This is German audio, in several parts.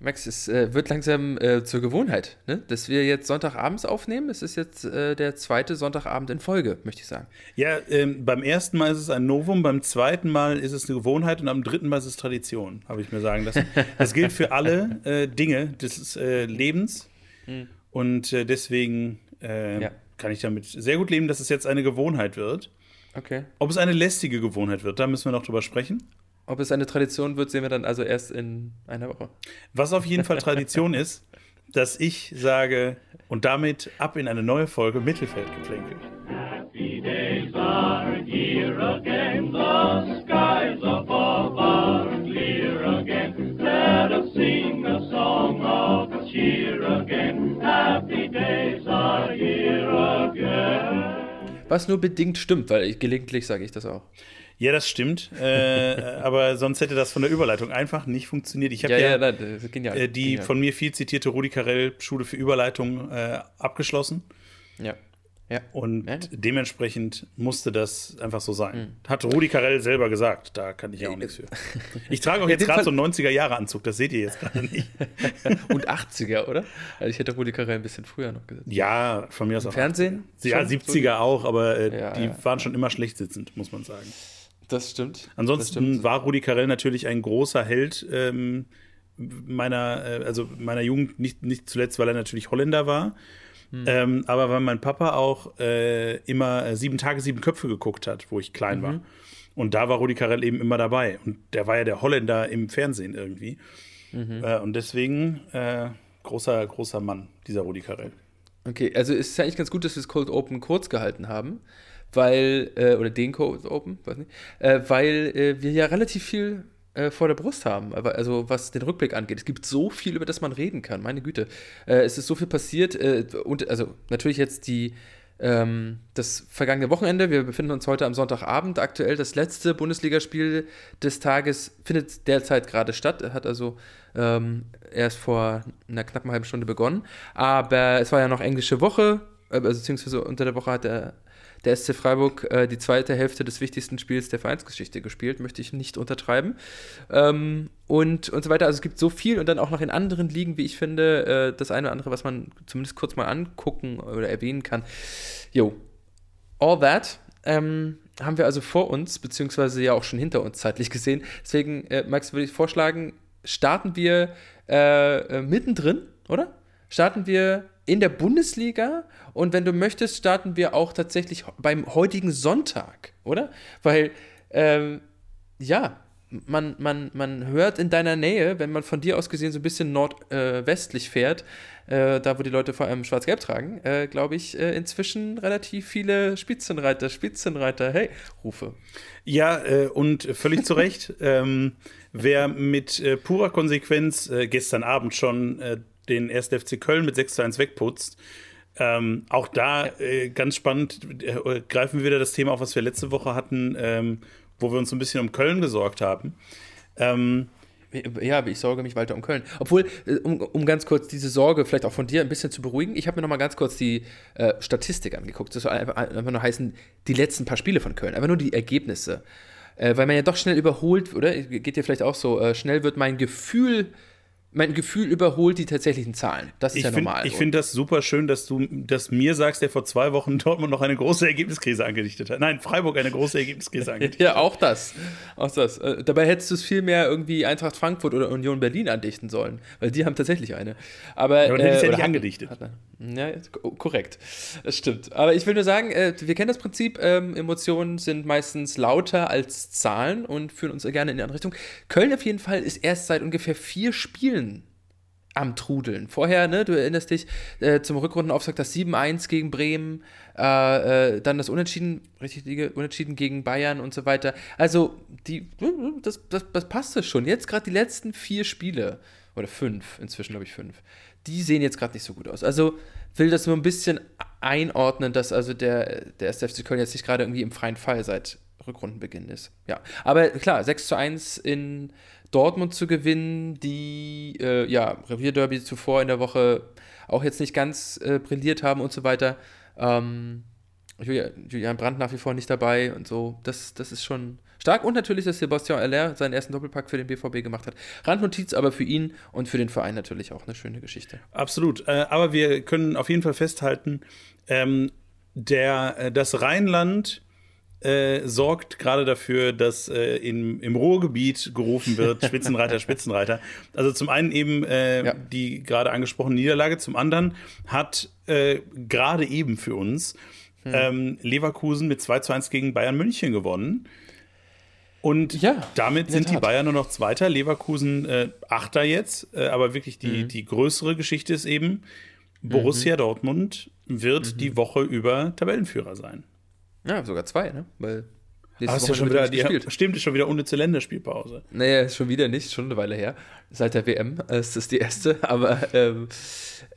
Max, es äh, wird langsam äh, zur Gewohnheit, ne? dass wir jetzt Sonntagabends aufnehmen. Es ist jetzt äh, der zweite Sonntagabend in Folge, möchte ich sagen. Ja, ähm, beim ersten Mal ist es ein Novum, beim zweiten Mal ist es eine Gewohnheit und am dritten Mal ist es Tradition, habe ich mir sagen lassen. Das gilt für alle äh, Dinge des äh, Lebens mhm. und äh, deswegen ja. kann ich damit sehr gut leben, dass es jetzt eine Gewohnheit wird. Okay. Ob es eine lästige Gewohnheit wird, da müssen wir noch drüber sprechen. Ob es eine Tradition wird, sehen wir dann also erst in einer Woche. Was auf jeden Fall Tradition ist, dass ich sage und damit ab in eine neue Folge Mittelfeldgeplänkel. Happy days are here again, the skies above are clear again. Let us sing a song of cheer again. Happy days are here again. Was nur bedingt stimmt, weil ich, gelegentlich sage ich das auch. Ja, das stimmt. äh, aber sonst hätte das von der Überleitung einfach nicht funktioniert. Ich habe ja, ja, ja genial, äh, die genial. von mir viel zitierte Rudi Carell Schule für Überleitung äh, abgeschlossen. Ja. Ja. Und ja. dementsprechend musste das einfach so sein. Mhm. Hat Rudi Carell selber gesagt. Da kann ich ja auch nichts für. Ich trage auch jetzt gerade so einen 90er-Jahre-Anzug, das seht ihr jetzt gerade nicht. Und 80er, oder? Also ich hätte Rudi Carell ein bisschen früher noch gesetzt. Ja, von mir aus auch. Fernsehen? Ja, 70er auch, aber äh, die waren schon immer schlecht sitzend, muss man sagen. Das stimmt. Ansonsten das stimmt. war Rudi Carell natürlich ein großer Held ähm, meiner, äh, also meiner Jugend, nicht, nicht zuletzt, weil er natürlich Holländer war. Hm. Ähm, aber weil mein Papa auch äh, immer äh, sieben Tage, sieben Köpfe geguckt hat, wo ich klein mhm. war. Und da war Rudi Carell eben immer dabei. Und der war ja der Holländer im Fernsehen irgendwie. Mhm. Äh, und deswegen äh, großer, großer Mann, dieser Rudi Carell. Okay, also ist es eigentlich ganz gut, dass wir das Cold Open kurz gehalten haben weil, äh, oder den Code Open, weiß nicht, äh, weil äh, wir ja relativ viel äh, vor der Brust haben, also was den Rückblick angeht. Es gibt so viel, über das man reden kann, meine Güte. Äh, es ist so viel passiert äh, und also natürlich jetzt die ähm, das vergangene Wochenende. Wir befinden uns heute am Sonntagabend. Aktuell das letzte Bundesligaspiel des Tages findet derzeit gerade statt. Hat also ähm, erst vor einer knappen halben Stunde begonnen. Aber es war ja noch englische Woche, also beziehungsweise unter der Woche hat er der SC Freiburg äh, die zweite Hälfte des wichtigsten Spiels der Vereinsgeschichte gespielt, möchte ich nicht untertreiben. Ähm, und, und so weiter. Also es gibt so viel und dann auch noch in anderen Ligen, wie ich finde, äh, das eine oder andere, was man zumindest kurz mal angucken oder erwähnen kann. Jo, all that. Ähm, haben wir also vor uns, beziehungsweise ja auch schon hinter uns zeitlich gesehen. Deswegen, äh, Max, würde ich vorschlagen, starten wir äh, äh mittendrin, oder? Starten wir in der Bundesliga und wenn du möchtest, starten wir auch tatsächlich beim heutigen Sonntag, oder? Weil, ähm, ja, man, man, man hört in deiner Nähe, wenn man von dir aus gesehen so ein bisschen nordwestlich äh, fährt, äh, da wo die Leute vor allem schwarz-gelb tragen, äh, glaube ich, äh, inzwischen relativ viele Spitzenreiter, Spitzenreiter, hey, Rufe. Ja, äh, und völlig zu Recht. ähm, wer mit äh, purer Konsequenz gestern Abend schon den 1. FC Köln mit 6 zu 1 wegputzt. Ähm, auch da äh, ganz spannend, äh, greifen wir wieder das Thema auf, was wir letzte Woche hatten, ähm, wo wir uns so ein bisschen um Köln gesorgt haben. Ähm, ja, ich sorge mich weiter um Köln. Obwohl, äh, um, um ganz kurz diese Sorge vielleicht auch von dir ein bisschen zu beruhigen, ich habe mir noch mal ganz kurz die äh, Statistik angeguckt. Das soll einfach, einfach nur heißen, die letzten paar Spiele von Köln, einfach nur die Ergebnisse. Äh, weil man ja doch schnell überholt, oder? Geht dir vielleicht auch so, äh, schnell wird mein Gefühl mein Gefühl überholt die tatsächlichen Zahlen. Das ist ich ja find, normal. Ich finde das super schön, dass du das mir sagst, der vor zwei Wochen Dortmund noch eine große Ergebniskrise angedichtet hat. Nein, Freiburg eine große Ergebniskrise angedichtet hat. ja, auch das. Auch das. Äh, dabei hättest du es viel mehr irgendwie Eintracht Frankfurt oder Union Berlin andichten sollen, weil die haben tatsächlich eine. Aber, ja, aber äh, ja nicht angedichtet. Hat, ja, korrekt. Das stimmt. Aber ich will nur sagen, äh, wir kennen das Prinzip, ähm, Emotionen sind meistens lauter als Zahlen und führen uns gerne in die andere Richtung. Köln auf jeden Fall ist erst seit ungefähr vier Spielen Spielen am Trudeln. Vorher, ne, du erinnerst dich, äh, zum Rückrundenauftakt das 7-1 gegen Bremen, äh, äh, dann das Unentschieden, richtige Unentschieden gegen Bayern und so weiter. Also, die, das, das, das passte schon. Jetzt gerade die letzten vier Spiele, oder fünf, inzwischen glaube ich fünf, die sehen jetzt gerade nicht so gut aus. Also, will das nur ein bisschen einordnen, dass also der, der SFC Köln jetzt nicht gerade irgendwie im freien Fall seit Rückrundenbeginn ist. Ja, aber klar, 6 zu 1 in Dortmund zu gewinnen, die äh, ja Revierderby zuvor in der Woche auch jetzt nicht ganz äh, brilliert haben und so weiter. Ähm, Julian Brandt nach wie vor nicht dabei und so. Das, das ist schon stark. Und natürlich, dass Sebastian Aller seinen ersten Doppelpack für den BVB gemacht hat. Randnotiz aber für ihn und für den Verein natürlich auch eine schöne Geschichte. Absolut. Äh, aber wir können auf jeden Fall festhalten, ähm, der, äh, das Rheinland äh, sorgt gerade dafür, dass äh, in, im Ruhrgebiet gerufen wird, Spitzenreiter, Spitzenreiter. Also zum einen eben äh, ja. die gerade angesprochene Niederlage, zum anderen hat äh, gerade eben für uns hm. ähm, Leverkusen mit 2 zu 1 gegen Bayern München gewonnen. Und ja, damit sind die Bayern nur noch Zweiter, Leverkusen äh, Achter jetzt. Äh, aber wirklich die, mhm. die größere Geschichte ist eben, Borussia mhm. Dortmund wird mhm. die Woche über Tabellenführer sein. Ja, sogar zwei, ne? Weil Ach, ist ja schon wieder, die, stimmt, ist schon wieder unnütze Länderspielpause. Naja, ist schon wieder nicht, schon eine Weile her. Seit der WM es ist die erste, aber ähm,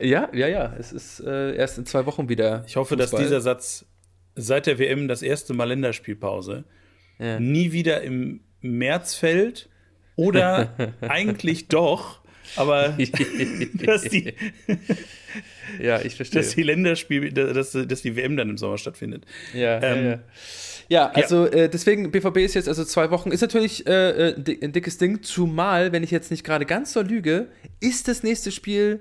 ja, ja, ja, es ist äh, erst in zwei Wochen wieder. Ich hoffe, Fußball. dass dieser Satz seit der WM das erste Mal Länderspielpause ja. nie wieder im März fällt oder eigentlich doch, aber dass die ja, ich verstehe. Dass die Länderspiel, dass, dass die WM dann im Sommer stattfindet. Ja, ähm, ja, ja. Ja, also. Äh, deswegen, BVB ist jetzt also zwei Wochen, ist natürlich äh, äh ein dickes Ding, zumal, wenn ich jetzt nicht gerade ganz so lüge, ist das nächste Spiel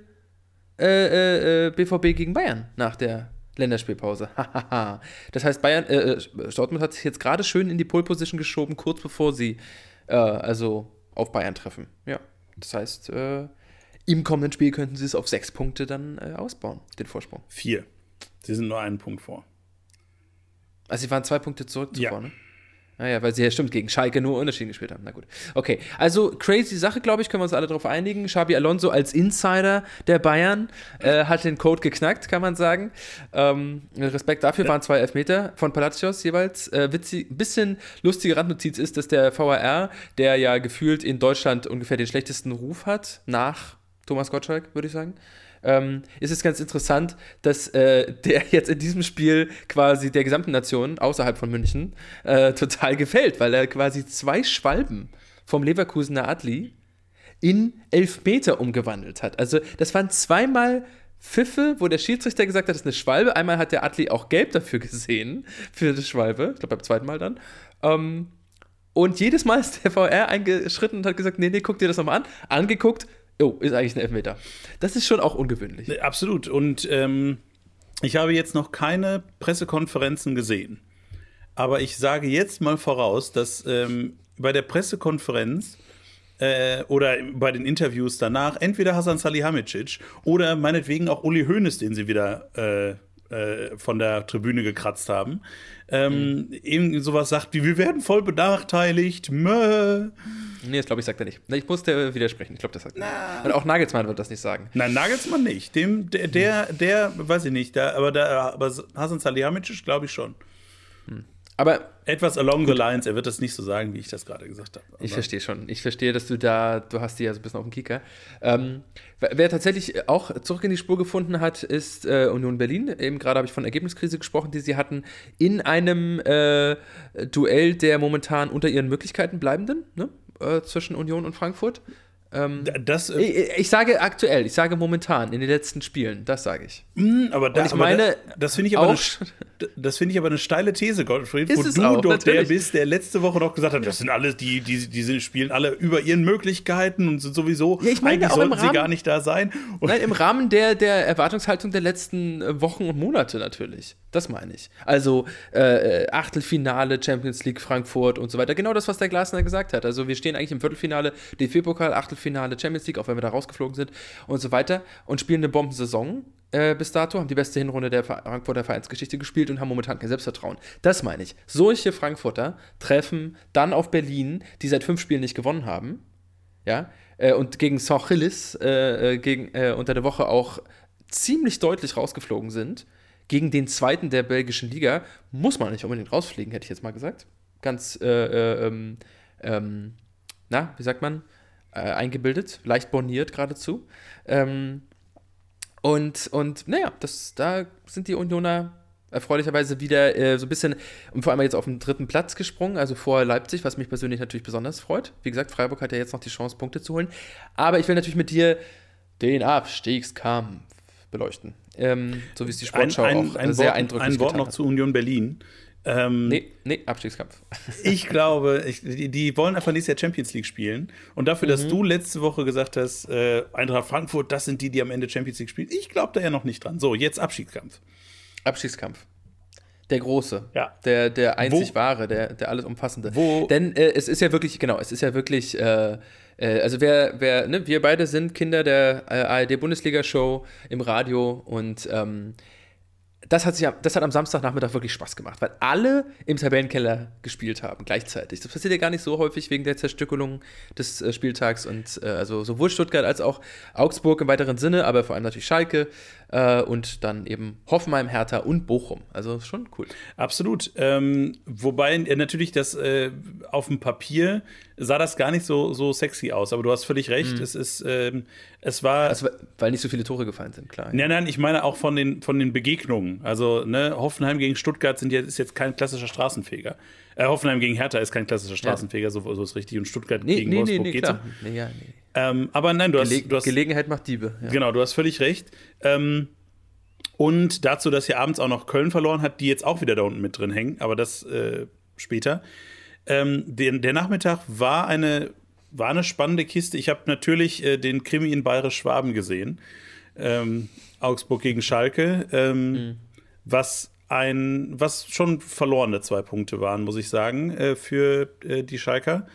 äh, BVB äh, gegen Bayern nach der Länderspielpause. das heißt, Bayern, äh, Dortmund hat sich jetzt gerade schön in die Pole Position geschoben, kurz bevor sie also auf Bayern treffen. Ja, das heißt, im kommenden Spiel könnten sie es auf sechs Punkte dann äh, ausbauen, den Vorsprung. Vier. Sie sind nur einen Punkt vor. Also sie waren zwei Punkte zurück zuvor, ja. ne? Naja, ah weil sie ja stimmt gegen Schalke nur Unterschieden gespielt haben. Na gut. Okay, also crazy Sache, glaube ich, können wir uns alle darauf einigen. Xabi Alonso als Insider der Bayern äh, hat den Code geknackt, kann man sagen. Ähm, Respekt dafür, waren zwei Elfmeter von Palacios jeweils. Äh, witzig, bisschen lustige Randnotiz ist, dass der VAR, der ja gefühlt in Deutschland ungefähr den schlechtesten Ruf hat, nach Thomas Gottschalk, würde ich sagen. Ähm, ist es ganz interessant, dass äh, der jetzt in diesem Spiel quasi der gesamten Nation außerhalb von München äh, total gefällt, weil er quasi zwei Schwalben vom Leverkusener Adli in Elfmeter umgewandelt hat. Also das waren zweimal Pfiffe, wo der Schiedsrichter gesagt hat, das ist eine Schwalbe. Einmal hat der Adli auch gelb dafür gesehen, für die Schwalbe. Ich glaube beim zweiten Mal dann. Ähm, und jedes Mal ist der VR eingeschritten und hat gesagt, nee, nee, guck dir das nochmal an. Angeguckt, oh, ist eigentlich ein Elfmeter. Das ist schon auch ungewöhnlich. Absolut. Und ähm, ich habe jetzt noch keine Pressekonferenzen gesehen. Aber ich sage jetzt mal voraus, dass ähm, bei der Pressekonferenz äh, oder bei den Interviews danach entweder Hasan Salihamidzic oder meinetwegen auch Uli Hoeneß, den sie wieder äh, äh, von der Tribüne gekratzt haben, ähm, mhm. eben sowas sagt wie, wir werden voll benachteiligt. Mö. Nee, das glaube ich, sagt er nicht. Ich musste widersprechen. Ich glaube, das sagt er nicht. Und auch Nagelsmann wird das nicht sagen. Nein, Nagelsmann nicht. Dem, der, der, der weiß ich nicht, der, aber, der, aber Hasan Salihamidzic glaube ich schon. Hm. Aber etwas along the lines, er wird das nicht so sagen, wie ich das gerade gesagt habe. Ich verstehe schon. Ich verstehe, dass du da, du hast die ja so ein bisschen auf dem Kicker. Ähm, wer tatsächlich auch zurück in die Spur gefunden hat, ist äh, Union Berlin. Eben gerade habe ich von Ergebniskrise gesprochen, die sie hatten in einem äh, Duell der momentan unter ihren Möglichkeiten bleibenden, ne? äh, zwischen Union und Frankfurt. Ähm, das, äh, ich, ich, sage aktuell, ich sage momentan, in den letzten Spielen, das sage ich. Mh, aber da, ich meine, da, das finde ich aber das finde ich aber eine steile These, Gottfried, wo du auch, doch natürlich. der bist, der letzte Woche noch gesagt hat, das sind alle, die, die, die spielen alle über ihren Möglichkeiten und sind sowieso, ja, ich meine, eigentlich sollten Rahmen, sie gar nicht da sein. Und nein, im Rahmen der, der Erwartungshaltung der letzten äh, Wochen und Monate natürlich. Das meine ich. Also äh, Achtelfinale, Champions League Frankfurt und so weiter. Genau das, was der Glasner gesagt hat. Also wir stehen eigentlich im Viertelfinale, DFB-Pokal, Achtelfinale, Champions League, auch wenn wir da rausgeflogen sind und so weiter und spielen eine Bombensaison äh, bis dato, haben die beste Hinrunde der Frankfurter Vereinsgeschichte gespielt und haben momentan kein Selbstvertrauen. Das meine ich. Solche Frankfurter treffen dann auf Berlin, die seit fünf Spielen nicht gewonnen haben. Ja, äh, und gegen Sochilis äh, äh, gegen, äh, unter der Woche auch ziemlich deutlich rausgeflogen sind. Gegen den zweiten der belgischen Liga muss man nicht unbedingt rausfliegen, hätte ich jetzt mal gesagt. Ganz, äh, äh, ähm, ähm, na, wie sagt man? eingebildet, leicht borniert geradezu. Ähm, und, und naja, das, da sind die Unioner erfreulicherweise wieder äh, so ein bisschen und vor allem jetzt auf den dritten Platz gesprungen, also vor Leipzig, was mich persönlich natürlich besonders freut. Wie gesagt, Freiburg hat ja jetzt noch die Chance, Punkte zu holen. Aber ich will natürlich mit dir den Abstiegskampf beleuchten. Ähm, so wie es die Sportschau ein, ein, auch ein sehr Wort, eindrücklich Ein Wort noch hat. zu Union Berlin. Ähm, nee, nee, Abstiegskampf. ich glaube, ich, die, die, wollen einfach nächstes Jahr Champions League spielen. Und dafür, mhm. dass du letzte Woche gesagt hast, äh, Eintracht Frankfurt, das sind die, die am Ende Champions League spielen. Ich glaube da ja noch nicht dran. So, jetzt Abstiegskampf. Abstiegskampf. Der große. Ja. Der, der einzig Wo? wahre, der, der alles umfassende. Wo? Denn äh, es ist ja wirklich, genau, es ist ja wirklich, äh, äh, also wer, wer, ne, wir beide sind Kinder der äh, ARD-Bundesliga-Show im Radio und ähm, das hat, sich, das hat am Samstagnachmittag wirklich Spaß gemacht, weil alle im Tabellenkeller gespielt haben gleichzeitig. Das passiert ja gar nicht so häufig wegen der Zerstückelung des äh, Spieltags und äh, also sowohl Stuttgart als auch Augsburg im weiteren Sinne, aber vor allem natürlich Schalke äh, und dann eben Hoffenheim, Hertha und Bochum. Also schon cool. Absolut. Ähm, wobei äh, natürlich das äh, auf dem Papier sah das gar nicht so, so sexy aus, aber du hast völlig recht. Mhm. Es ist, ähm, es war. Also, weil nicht so viele Tore gefallen sind, klar. Nein, nein, ich meine auch von den, von den Begegnungen. Also, ne, Hoffenheim gegen Stuttgart sind jetzt, ist jetzt kein klassischer Straßenfeger. Äh, Hoffenheim gegen Hertha ist kein klassischer Straßenfeger, ja. so, so ist richtig. Und Stuttgart nee, gegen nee, Wolfsburg nee, geht so. Nee, ja, nee. Ähm, aber nein, du hast, Gele du hast, Gelegenheit macht Diebe. Ja. Genau, du hast völlig recht. Ähm, und dazu, dass hier abends auch noch Köln verloren hat, die jetzt auch wieder da unten mit drin hängen, aber das äh, später. Ähm, der, der, Nachmittag war eine, war eine spannende Kiste. Ich habe natürlich äh, den Krimi in Bayerisch-Schwaben gesehen. Ähm, Augsburg gegen Schalke. Ähm, mhm. Was ein, was schon verlorene zwei Punkte waren, muss ich sagen, äh, für äh, die Schalker.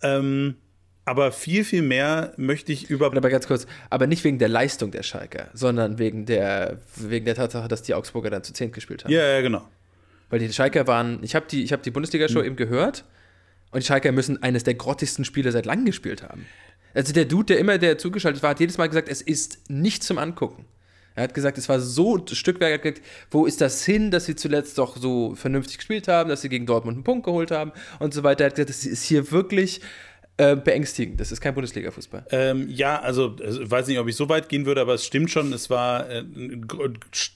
Ähm, aber viel, viel mehr möchte ich über. Aber ganz kurz, aber nicht wegen der Leistung der Schalker, sondern wegen der, wegen der Tatsache, dass die Augsburger dann zu zehn gespielt haben. Ja, ja, genau. Weil die Schalker waren, ich habe die, hab die Bundesliga-Show mhm. eben gehört und die Schalker müssen eines der grottigsten Spiele seit langem gespielt haben. Also der Dude, der immer der zugeschaltet war, hat jedes Mal gesagt, es ist nicht zum Angucken. Er hat gesagt, es war so Stückwerk, wo ist das hin, dass sie zuletzt doch so vernünftig gespielt haben, dass sie gegen Dortmund einen Punkt geholt haben und so weiter. Er hat gesagt, das ist hier wirklich äh, beängstigend. Das ist kein Bundesliga-Fußball. Ähm, ja, also, also weiß nicht, ob ich so weit gehen würde, aber es stimmt schon. Es war äh, ein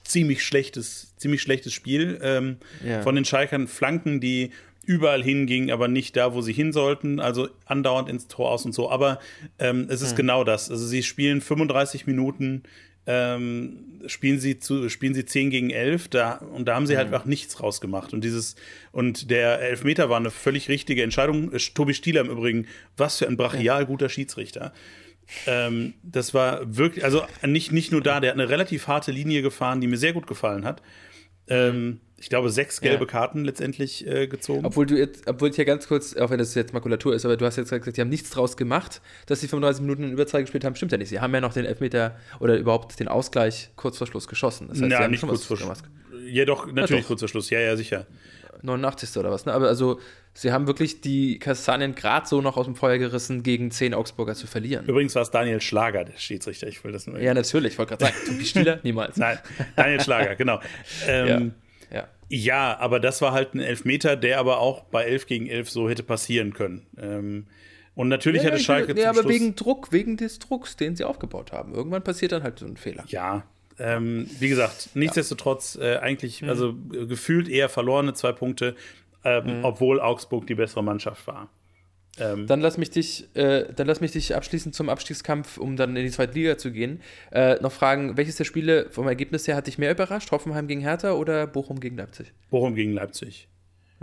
ziemlich schlechtes, ziemlich schlechtes Spiel ähm, ja. von den Schalkern. Flanken, die überall hingingen, aber nicht da, wo sie hin sollten. Also andauernd ins Tor aus und so. Aber ähm, es ist hm. genau das. Also sie spielen 35 Minuten ähm, spielen sie zu, spielen sie 10 gegen 11 da, und da haben sie halt mhm. einfach nichts rausgemacht. Und dieses, und der Elfmeter war eine völlig richtige Entscheidung. Äh, Tobi Stieler im Übrigen, was für ein brachial guter Schiedsrichter. Ähm, das war wirklich, also nicht, nicht nur da, der hat eine relativ harte Linie gefahren, die mir sehr gut gefallen hat. Ähm, ich glaube, sechs gelbe ja. Karten letztendlich äh, gezogen. Obwohl du jetzt, obwohl ich ja ganz kurz, auch wenn das jetzt Makulatur ist, aber du hast jetzt gesagt, die haben nichts draus gemacht, dass sie 35 Minuten in Überzahl gespielt haben. Stimmt ja nicht. Sie haben ja noch den Elfmeter oder überhaupt den Ausgleich kurz vor Schluss geschossen. Das heißt, ja, nicht kurz vor Schluss. Ja, doch, natürlich ja, doch. kurz vor Schluss. Ja, ja, sicher. 89. oder was, ne? Aber also, sie haben wirklich die Kastanien gerade so noch aus dem Feuer gerissen, gegen 10 Augsburger zu verlieren. Übrigens war es Daniel Schlager, der Schiedsrichter. Ich will das nur. Ja, natürlich. Ich wollte gerade sagen, Tobi Stieler, niemals. Nein, Daniel Schlager, genau. Ähm, ja. Ja. ja, aber das war halt ein Elfmeter, der aber auch bei 11 gegen 11 so hätte passieren können. Ähm, und natürlich ja, hätte Schalke. Nee, aber Schluss wegen Druck, wegen des Drucks, den sie aufgebaut haben. Irgendwann passiert dann halt so ein Fehler. Ja, ähm, wie gesagt, nichtsdestotrotz äh, eigentlich, mhm. also äh, gefühlt eher verlorene zwei Punkte, äh, mhm. obwohl Augsburg die bessere Mannschaft war. Ähm, dann, lass mich dich, äh, dann lass mich dich abschließend zum Abstiegskampf, um dann in die zweite Liga zu gehen, äh, noch fragen, welches der Spiele vom Ergebnis her hat dich mehr überrascht? Hoffenheim gegen Hertha oder Bochum gegen Leipzig? Bochum gegen Leipzig.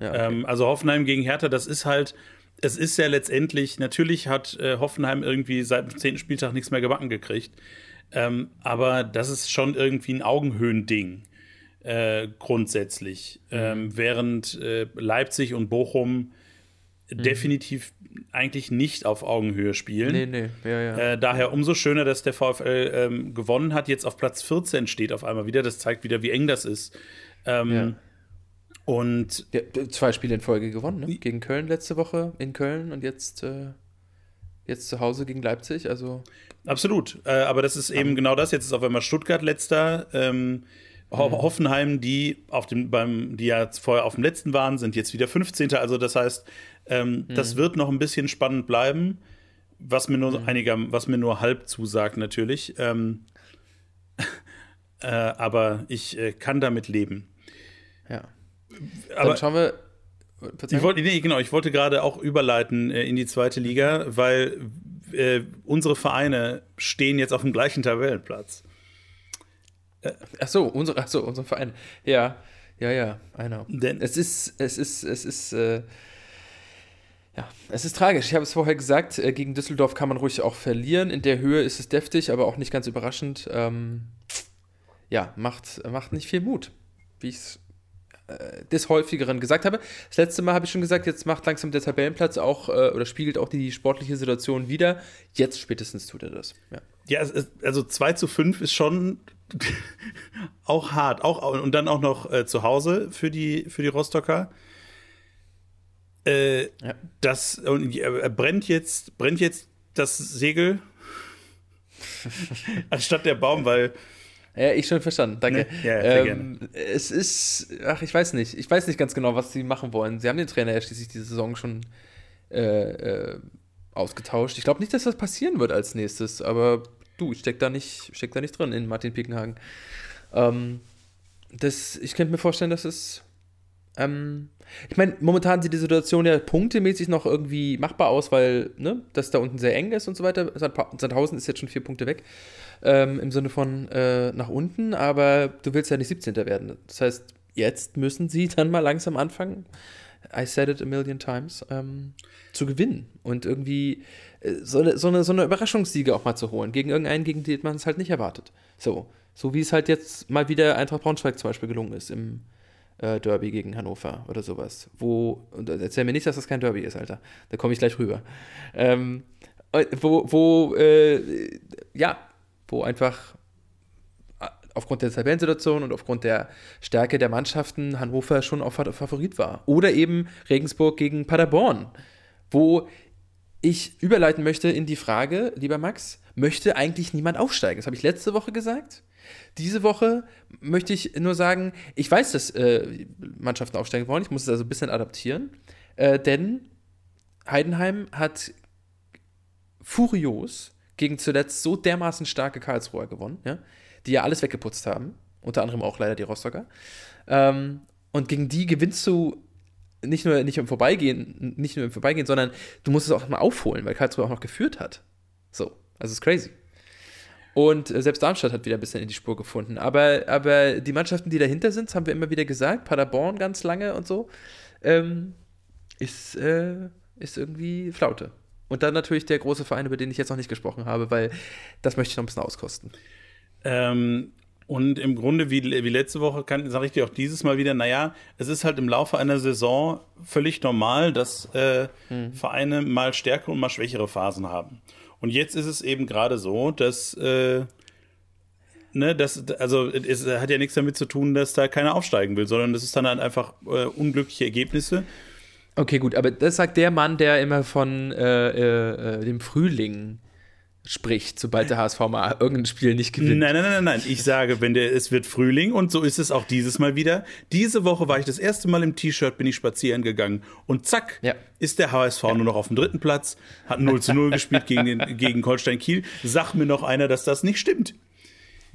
Ja, okay. ähm, also Hoffenheim gegen Hertha, das ist halt, es ist ja letztendlich, natürlich hat äh, Hoffenheim irgendwie seit dem zehnten Spieltag nichts mehr gebacken gekriegt. Ähm, aber das ist schon irgendwie ein Augenhöhending. Äh, grundsätzlich. Mhm. Ähm, während äh, Leipzig und Bochum mhm. definitiv eigentlich nicht auf Augenhöhe spielen. Nee, nee, ja, ja. Äh, daher umso schöner, dass der VfL ähm, gewonnen hat, jetzt auf Platz 14 steht auf einmal wieder. Das zeigt wieder, wie eng das ist. Ähm, ja. Und ja, zwei Spiele in Folge gewonnen, ne? Gegen Köln letzte Woche in Köln und jetzt, äh, jetzt zu Hause gegen Leipzig. Also absolut. Äh, aber das ist eben genau das. Jetzt ist auf einmal Stuttgart letzter. Ähm, Ho mhm. Hoffenheim, die auf dem, beim, die ja vorher auf dem letzten waren, sind jetzt wieder 15. Also das heißt, ähm, mhm. das wird noch ein bisschen spannend bleiben, was mir nur mhm. einiger, was mir nur halb zusagt natürlich. Ähm, äh, aber ich äh, kann damit leben. Ja. Aber Dann schauen wir. Ich wollte, nee, genau, ich wollte gerade auch überleiten äh, in die zweite Liga, weil äh, unsere Vereine stehen jetzt auf dem gleichen Tabellenplatz. Ach so, unsere, ach so, unser Verein. Ja. Ja, ja, know. Denn es ist, es ist, es ist, äh, ja, es ist tragisch. Ich habe es vorher gesagt, äh, gegen Düsseldorf kann man ruhig auch verlieren. In der Höhe ist es deftig, aber auch nicht ganz überraschend. Ähm, ja, macht, macht nicht viel Mut, wie ich es äh, des häufigeren gesagt habe. Das letzte Mal habe ich schon gesagt, jetzt macht langsam der Tabellenplatz auch äh, oder spiegelt auch die sportliche Situation wieder. Jetzt spätestens tut er das. Ja, ja also 2 zu 5 ist schon auch hart. Auch, und dann auch noch äh, zu Hause für die, für die Rostocker. Äh, ja. Das und, äh, brennt jetzt, brennt jetzt das Segel anstatt der Baum, weil ja, ich schon verstanden, danke. Ne? Ja, sehr ähm, gerne. Es ist, ach, ich weiß nicht. Ich weiß nicht ganz genau, was sie machen wollen. Sie haben den Trainer ja schließlich diese Saison schon äh, äh, ausgetauscht. Ich glaube nicht, dass das passieren wird als nächstes, aber du, ich steck da nicht, steck da nicht drin in Martin Pickenhagen. Ähm, das, ich könnte mir vorstellen, dass es. Ähm, ich meine, momentan sieht die Situation ja punktemäßig noch irgendwie machbar aus, weil ne, das da unten sehr eng ist und so weiter. Sandhausen ist jetzt schon vier Punkte weg ähm, im Sinne von äh, nach unten, aber du willst ja nicht 17. werden. Das heißt, jetzt müssen sie dann mal langsam anfangen. I said it a million times, ähm, zu gewinnen und irgendwie so, eine, so, eine, so eine Überraschungssiege auch mal zu holen, gegen irgendeinen, gegen den man es halt nicht erwartet. So, so wie es halt jetzt mal wieder Eintracht Braunschweig zum Beispiel gelungen ist im äh, Derby gegen Hannover oder sowas. Wo, und erzähl mir nicht, dass das kein Derby ist, Alter. Da komme ich gleich rüber. Ähm, äh, wo, wo äh, ja, wo einfach äh, aufgrund der Tabellensituation und aufgrund der Stärke der Mannschaften Hannover schon auf Favorit war. Oder eben Regensburg gegen Paderborn, wo ich überleiten möchte in die Frage, lieber Max, möchte eigentlich niemand aufsteigen? Das habe ich letzte Woche gesagt. Diese Woche möchte ich nur sagen, ich weiß, dass äh, Mannschaften aufsteigen wollen, ich muss es also ein bisschen adaptieren, äh, denn Heidenheim hat furios gegen zuletzt so dermaßen starke Karlsruher gewonnen, ja, die ja alles weggeputzt haben, unter anderem auch leider die Rostocker. Ähm, und gegen die gewinnst du nicht nur nicht im Vorbeigehen, nicht nur im Vorbeigehen, sondern du musst es auch mal aufholen, weil Karlsruhe auch noch geführt hat. So, also ist crazy. Und äh, selbst Darmstadt hat wieder ein bisschen in die Spur gefunden. Aber, aber die Mannschaften, die dahinter sind, haben wir immer wieder gesagt, Paderborn ganz lange und so, ähm, ist, äh, ist irgendwie Flaute. Und dann natürlich der große Verein, über den ich jetzt noch nicht gesprochen habe, weil das möchte ich noch ein bisschen auskosten. Ähm, und im Grunde, wie, wie letzte Woche, sage ich dir auch dieses Mal wieder, naja, es ist halt im Laufe einer Saison völlig normal, dass äh, hm. Vereine mal stärkere und mal schwächere Phasen haben. Und jetzt ist es eben gerade so, dass, äh, ne, das, also es hat ja nichts damit zu tun, dass da keiner aufsteigen will, sondern das ist dann halt einfach äh, unglückliche Ergebnisse. Okay, gut, aber das sagt der Mann, der immer von äh, äh, äh dem Frühling spricht, sobald der HSV mal irgendein Spiel nicht gewinnt. Nein, nein, nein, nein. Ich sage, wenn der, es wird Frühling und so ist es auch dieses Mal wieder. Diese Woche war ich das erste Mal im T-Shirt, bin ich spazieren gegangen und zack, ja. ist der HSV ja. nur noch auf dem dritten Platz, hat 0 zu 0 gespielt gegen, den, gegen Holstein Kiel. Sag mir noch einer, dass das nicht stimmt.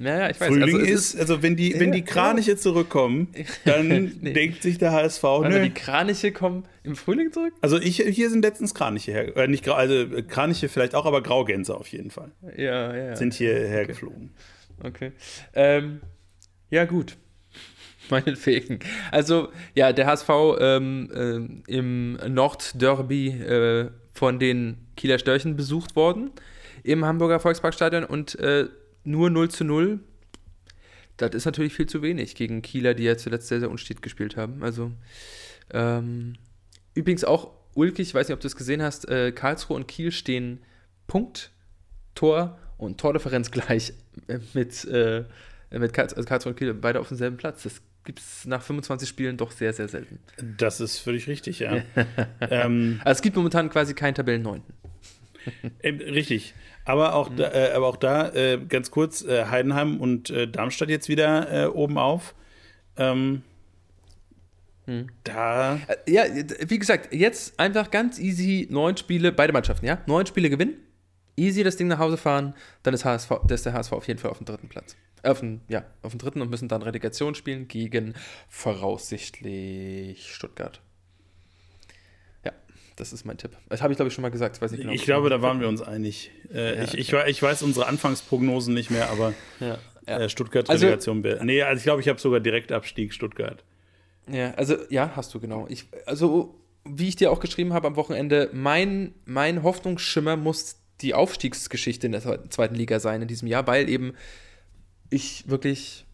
Naja, ich weiß. Frühling also ist, also wenn die, wenn die Kraniche zurückkommen, dann nee. denkt sich der HSV, also nö. die Kraniche kommen im Frühling zurück? Also ich, hier sind letztens Kraniche her, äh, nicht also Kraniche vielleicht auch, aber Graugänse auf jeden Fall. Ja, ja. Sind hierher okay. geflogen. Okay. Ähm, ja, gut. Meinetwegen. Also, ja, der HSV ähm, äh, im Nordderby äh, von den Kieler Störchen besucht worden im Hamburger Volksparkstadion und äh, nur 0 zu 0, das ist natürlich viel zu wenig gegen Kieler, die ja zuletzt sehr, sehr unstet gespielt haben. Also, ähm, übrigens auch ulkig, ich weiß nicht, ob du es gesehen hast, äh, Karlsruhe und Kiel stehen Punkt, Tor und Tordifferenz gleich äh, mit, äh, mit Karls also Karlsruhe und Kiel, beide auf demselben Platz. Das gibt es nach 25 Spielen doch sehr, sehr selten. Das ist völlig richtig, ja. ähm, also es gibt momentan quasi keinen Tabellenneunten. richtig. Aber auch mhm. da, äh, aber auch da äh, ganz kurz, äh, Heidenheim und äh, Darmstadt jetzt wieder äh, oben auf. Ähm, hm. Da. Äh, ja, wie gesagt, jetzt einfach ganz easy neun Spiele, beide Mannschaften, ja? Neun Spiele gewinnen, easy das Ding nach Hause fahren, dann ist, HSV, ist der HSV auf jeden Fall auf dem dritten Platz. Auf dem, ja, auf dem dritten und müssen dann Relegation spielen gegen voraussichtlich Stuttgart. Das ist mein Tipp. Das habe ich, glaube ich, schon mal gesagt. Ich, genau, ich glaube, da waren wir uns einig. Äh, ja, ich, ich, ich, weiß unsere Anfangsprognosen nicht mehr, aber ja, ja. Äh, Stuttgart-Relegation. Also, nee, also ich glaube, ich habe sogar Direktabstieg Stuttgart. Ja, also ja, hast du genau. Ich, also wie ich dir auch geschrieben habe am Wochenende, mein, mein Hoffnungsschimmer muss die Aufstiegsgeschichte in der zweiten Liga sein in diesem Jahr, weil eben ich wirklich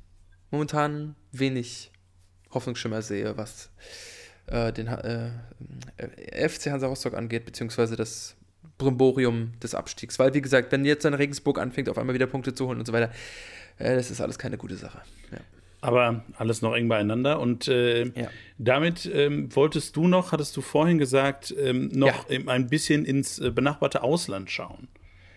momentan wenig Hoffnungsschimmer sehe, was äh, den äh, FC Hansa Rostock angeht, beziehungsweise das Brimborium des Abstiegs. Weil, wie gesagt, wenn jetzt dann Regensburg anfängt, auf einmal wieder Punkte zu holen und so weiter, äh, das ist alles keine gute Sache. Ja. Aber alles noch eng beieinander. Und äh, ja. damit ähm, wolltest du noch, hattest du vorhin gesagt, ähm, noch ja. ein bisschen ins äh, benachbarte Ausland schauen.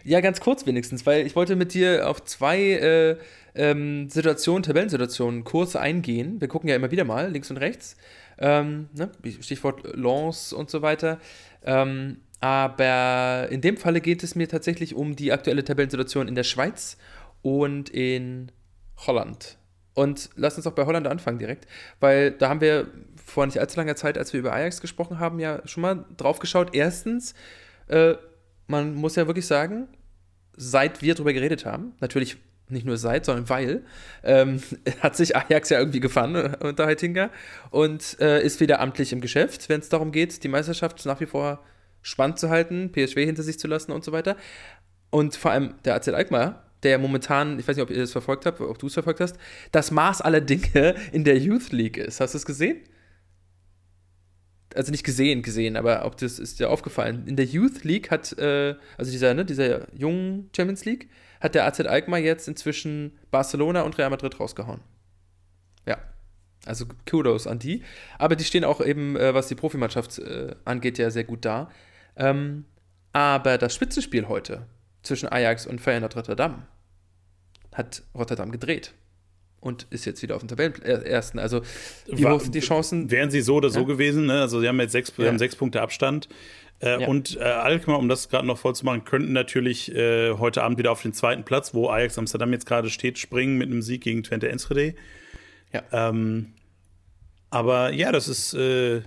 Ja, ganz kurz wenigstens, weil ich wollte mit dir auf zwei äh, ähm, Situationen, Tabellensituationen kurz eingehen. Wir gucken ja immer wieder mal, links und rechts. Ähm, ne? Stichwort Lance und so weiter. Ähm, aber in dem Falle geht es mir tatsächlich um die aktuelle Tabellensituation in der Schweiz und in Holland. Und lass uns auch bei Holland anfangen direkt, weil da haben wir vor nicht allzu langer Zeit, als wir über Ajax gesprochen haben, ja schon mal drauf geschaut. Erstens, äh, man muss ja wirklich sagen, seit wir darüber geredet haben, natürlich nicht nur seit, sondern weil, ähm, hat sich Ajax ja irgendwie gefangen unter Heitinga und äh, ist wieder amtlich im Geschäft, wenn es darum geht, die Meisterschaft nach wie vor spannend zu halten, PSW hinter sich zu lassen und so weiter. Und vor allem der AZ Alkmaar der momentan, ich weiß nicht, ob ihr das verfolgt habt, ob du es verfolgt hast, das Maß aller Dinge in der Youth League ist. Hast du es gesehen? Also nicht gesehen, gesehen, aber ob das ist dir aufgefallen. In der Youth League hat, äh, also dieser, ne, dieser jungen Champions League, hat der AZ Alkmaar jetzt inzwischen Barcelona und Real Madrid rausgehauen. Ja. Also Kudos an die. Aber die stehen auch eben, äh, was die Profimannschaft äh, angeht, ja sehr gut da. Ähm, aber das Spitzenspiel heute zwischen Ajax und Feyenoord Rotterdam hat Rotterdam gedreht und ist jetzt wieder auf dem Tabellenersten. Also wie hoch sind die Chancen? Wären sie so oder so gewesen, ne? Also sie haben jetzt sechs, ja. haben sechs Punkte Abstand. Äh, ja. Und äh, Alkmaar, um das gerade noch voll zu machen, könnten natürlich äh, heute Abend wieder auf den zweiten Platz, wo Ajax Amsterdam jetzt gerade steht, springen mit einem Sieg gegen Twente Enschede. Ja. Ähm, aber ja, das ist äh,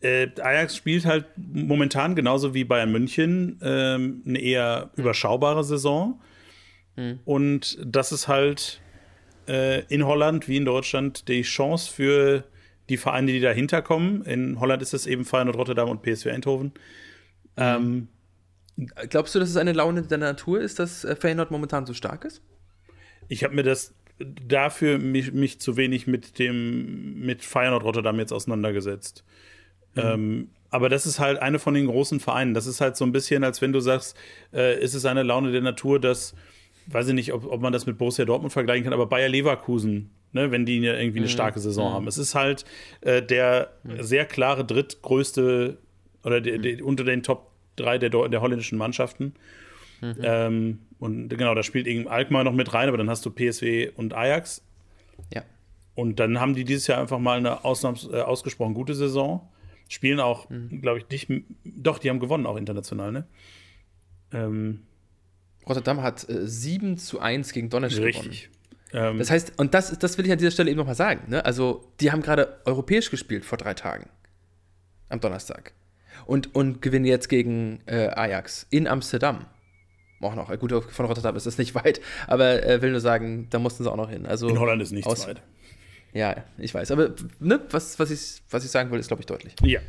äh, Ajax spielt halt momentan genauso wie Bayern München ähm, eine eher überschaubare Saison. Mhm. Und das ist halt äh, in Holland wie in Deutschland die Chance für die Vereine, die dahinter kommen. In Holland ist es eben Feyenoord Rotterdam und PSV Eindhoven. Ähm, Glaubst du, dass es eine Laune der Natur ist, dass äh, Feyenoord momentan so stark ist? Ich habe mir das dafür mich, mich zu wenig mit dem mit Feyenoord Rotterdam jetzt auseinandergesetzt. Mhm. Ähm, aber das ist halt eine von den großen Vereinen. Das ist halt so ein bisschen, als wenn du sagst, äh, ist es eine Laune der Natur, dass, weiß ich nicht, ob, ob man das mit Borussia Dortmund vergleichen kann, aber Bayer Leverkusen, ne, wenn die irgendwie eine mhm. starke Saison mhm. haben. Es ist halt äh, der mhm. sehr klare drittgrößte oder de, de, mhm. unter den Top 3 der, der holländischen Mannschaften. Mhm. Ähm, und genau, da spielt eben Alkmaar noch mit rein, aber dann hast du PSW und Ajax. Ja. Und dann haben die dieses Jahr einfach mal eine ausnahms äh, ausgesprochen gute Saison. Spielen auch, mhm. glaube ich, nicht. Doch, die haben gewonnen, auch international, ne? Ähm, Rotterdam hat äh, 7 zu 1 gegen Donetsk richtig. gewonnen. Ähm, das heißt, und das, das will ich an dieser Stelle eben nochmal sagen, ne? Also, die haben gerade europäisch gespielt vor drei Tagen. Am Donnerstag. Und, und gewinnen jetzt gegen äh, Ajax in Amsterdam. Auch noch. Gut, von Rotterdam ist das nicht weit, aber äh, will nur sagen, da mussten sie auch noch hin. Also, in Holland ist nichts weit. Ja, ich weiß. Aber ne, was, was, ich, was ich sagen will, ist, glaube ich, deutlich. Ja.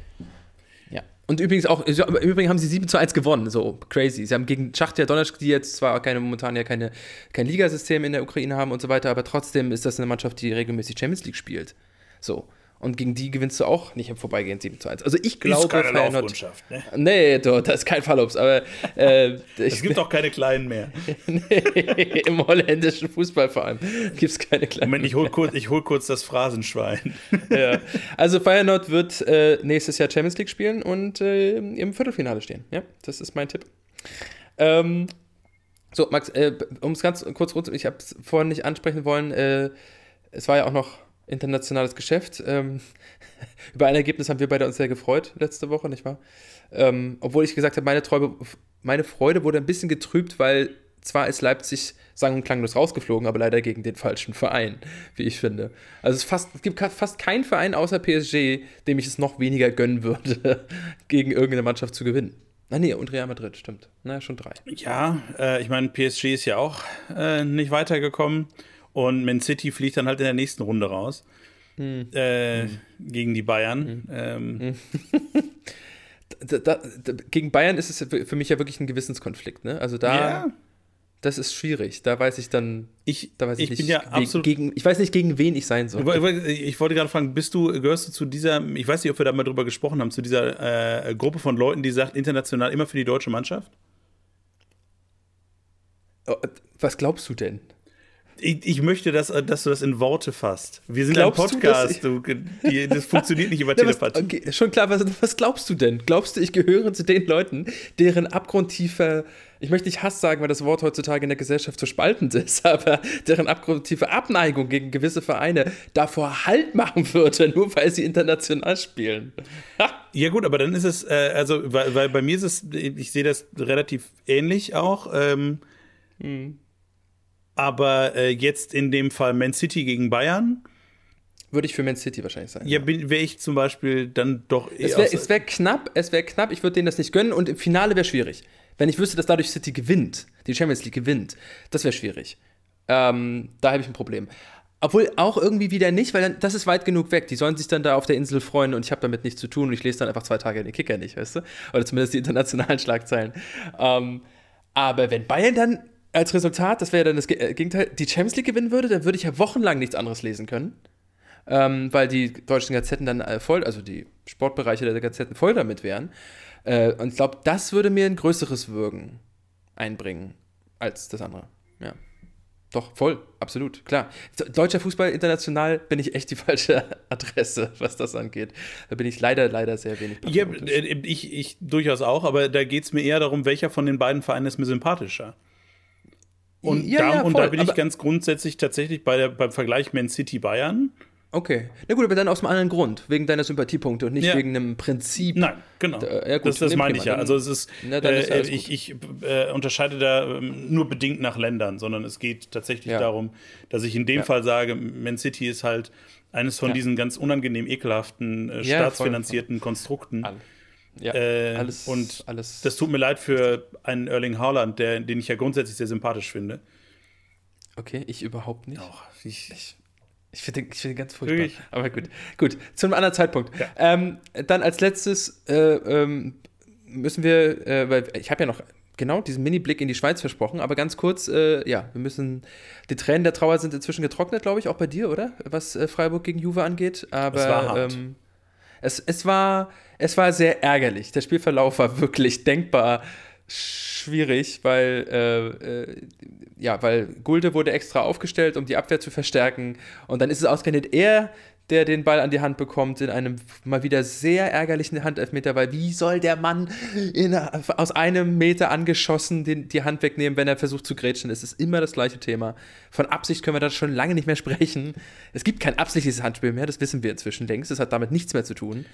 Und übrigens auch, im Übrigen haben sie 7 zu 1 gewonnen, so crazy. Sie haben gegen Schachtja Donetsk, die jetzt zwar keine, momentan ja keine, kein Ligasystem in der Ukraine haben und so weiter, aber trotzdem ist das eine Mannschaft, die regelmäßig Champions League spielt. So. Und gegen die gewinnst du auch nicht im Vorbeigehen 7 zu 1. Also ich glaube, Feyenoord. Ne? Nee, du, das ist kein Fallops, aber. Äh, es gibt auch keine kleinen mehr. nee, im holländischen Fußball vor allem gibt es keine kleinen. Moment, ich hol kurz, ich hol kurz das Phrasenschwein. ja. Also Feyenoord wird äh, nächstes Jahr Champions League spielen und äh, im Viertelfinale stehen. Ja, das ist mein Tipp. Ähm, so, Max, äh, um es ganz kurz, ich habe es vorhin nicht ansprechen wollen, äh, es war ja auch noch internationales Geschäft. Ähm, über ein Ergebnis haben wir beide uns sehr gefreut letzte Woche, nicht wahr? Ähm, obwohl ich gesagt habe, meine, Träume, meine Freude wurde ein bisschen getrübt, weil zwar ist Leipzig sang- und klanglos rausgeflogen, aber leider gegen den falschen Verein, wie ich finde. Also es, fast, es gibt fast keinen Verein außer PSG, dem ich es noch weniger gönnen würde, gegen irgendeine Mannschaft zu gewinnen. Na nee, und Real Madrid, stimmt. Na, schon drei. Ja, äh, ich meine, PSG ist ja auch äh, nicht weitergekommen. Und Man City fliegt dann halt in der nächsten Runde raus. hm. Äh, hm. gegen die Bayern. Hm. Ähm. da, da, da, gegen Bayern ist es für mich ja wirklich ein Gewissenskonflikt. Ne? Also da, ja. das ist schwierig. Da weiß ich dann, ich, da weiß ich, ich nicht, ja absolut gegen, ich weiß nicht, gegen wen ich sein soll. Ich wollte gerade fragen, bist du, gehörst du zu dieser, ich weiß nicht, ob wir da mal drüber gesprochen haben, zu dieser äh, Gruppe von Leuten, die sagt, international immer für die deutsche Mannschaft? Oh, was glaubst du denn? Ich, ich, möchte, dass, dass du das in Worte fasst. Wir sind glaubst ein Podcast. Du, das, du, die, das funktioniert nicht über Telepathie. Okay, schon klar, was, was, glaubst du denn? Glaubst du, ich gehöre zu den Leuten, deren abgrundtiefe, ich möchte nicht Hass sagen, weil das Wort heutzutage in der Gesellschaft so spaltend ist, aber deren abgrundtiefe Abneigung gegen gewisse Vereine davor Halt machen würde, nur weil sie international spielen? ja, gut, aber dann ist es, äh, also, weil, weil, bei mir ist es, ich sehe das relativ ähnlich auch. Ähm, hm aber äh, jetzt in dem Fall Man City gegen Bayern. Würde ich für Man City wahrscheinlich sein. Ja, ja. wäre ich zum Beispiel dann doch eher. Es wäre wär knapp, es wäre knapp, ich würde denen das nicht gönnen und im Finale wäre schwierig. Wenn ich wüsste, dass dadurch City gewinnt, die Champions League gewinnt, das wäre schwierig. Ähm, da habe ich ein Problem. Obwohl auch irgendwie wieder nicht, weil dann, das ist weit genug weg. Die sollen sich dann da auf der Insel freuen und ich habe damit nichts zu tun und ich lese dann einfach zwei Tage den Kicker nicht, weißt du? Oder zumindest die internationalen Schlagzeilen. Ähm, aber wenn Bayern dann als Resultat, das wäre ja dann das äh, Gegenteil, die Champions League gewinnen würde, dann würde ich ja wochenlang nichts anderes lesen können. Ähm, weil die deutschen Gazetten dann äh, voll, also die Sportbereiche der Gazetten voll damit wären. Äh, und ich glaube, das würde mir ein größeres Würgen einbringen als das andere. Ja. Doch, voll, absolut, klar. Deutscher Fußball international bin ich echt die falsche Adresse, was das angeht. Da bin ich leider, leider sehr wenig. Ja, äh, ich, ich durchaus auch, aber da geht es mir eher darum, welcher von den beiden Vereinen ist mir sympathischer. Und, ja, da, ja, und da bin ich ganz grundsätzlich tatsächlich bei der, beim Vergleich Man City Bayern. Okay. Na gut, aber dann aus einem anderen Grund, wegen deiner Sympathiepunkte und nicht ja. wegen einem Prinzip. Nein, genau. Da, ja, gut, das, das meine ich ja. Also es ist, Na, äh, ist ich, ich äh, unterscheide da ähm, nur bedingt nach Ländern, sondern es geht tatsächlich ja. darum, dass ich in dem Fall sage, Man City ist halt eines von diesen ganz unangenehm ekelhaften, äh, staatsfinanzierten voll, voll. Konstrukten. All ja, äh, alles, und alles. das tut mir leid für einen Erling Haaland, der, den ich ja grundsätzlich sehr sympathisch finde. Okay, ich überhaupt nicht. Doch, ich, ich, ich finde den, find den ganz furchtbar. Wirklich? Aber gut, gut. Zu einem anderen Zeitpunkt. Ja. Ähm, dann als letztes äh, ähm, müssen wir, äh, weil ich habe ja noch genau diesen Mini-Blick in die Schweiz versprochen, aber ganz kurz, äh, ja, wir müssen, die Tränen der Trauer sind inzwischen getrocknet, glaube ich, auch bei dir, oder? Was äh, Freiburg gegen Juve angeht. Aber es war hart. Ähm, es, es, war, es war sehr ärgerlich. Der Spielverlauf war wirklich denkbar schwierig, weil, äh, äh, ja, weil Gulde wurde extra aufgestellt, um die Abwehr zu verstärken. Und dann ist es ausgerechnet er, der den Ball an die Hand bekommt, in einem mal wieder sehr ärgerlichen Handelfmeter, weil wie soll der Mann in, aus einem Meter angeschossen den, die Hand wegnehmen, wenn er versucht zu grätschen? Es ist immer das gleiche Thema. Von Absicht können wir da schon lange nicht mehr sprechen. Es gibt kein absichtliches Handspiel mehr, das wissen wir inzwischen längst. Das hat damit nichts mehr zu tun.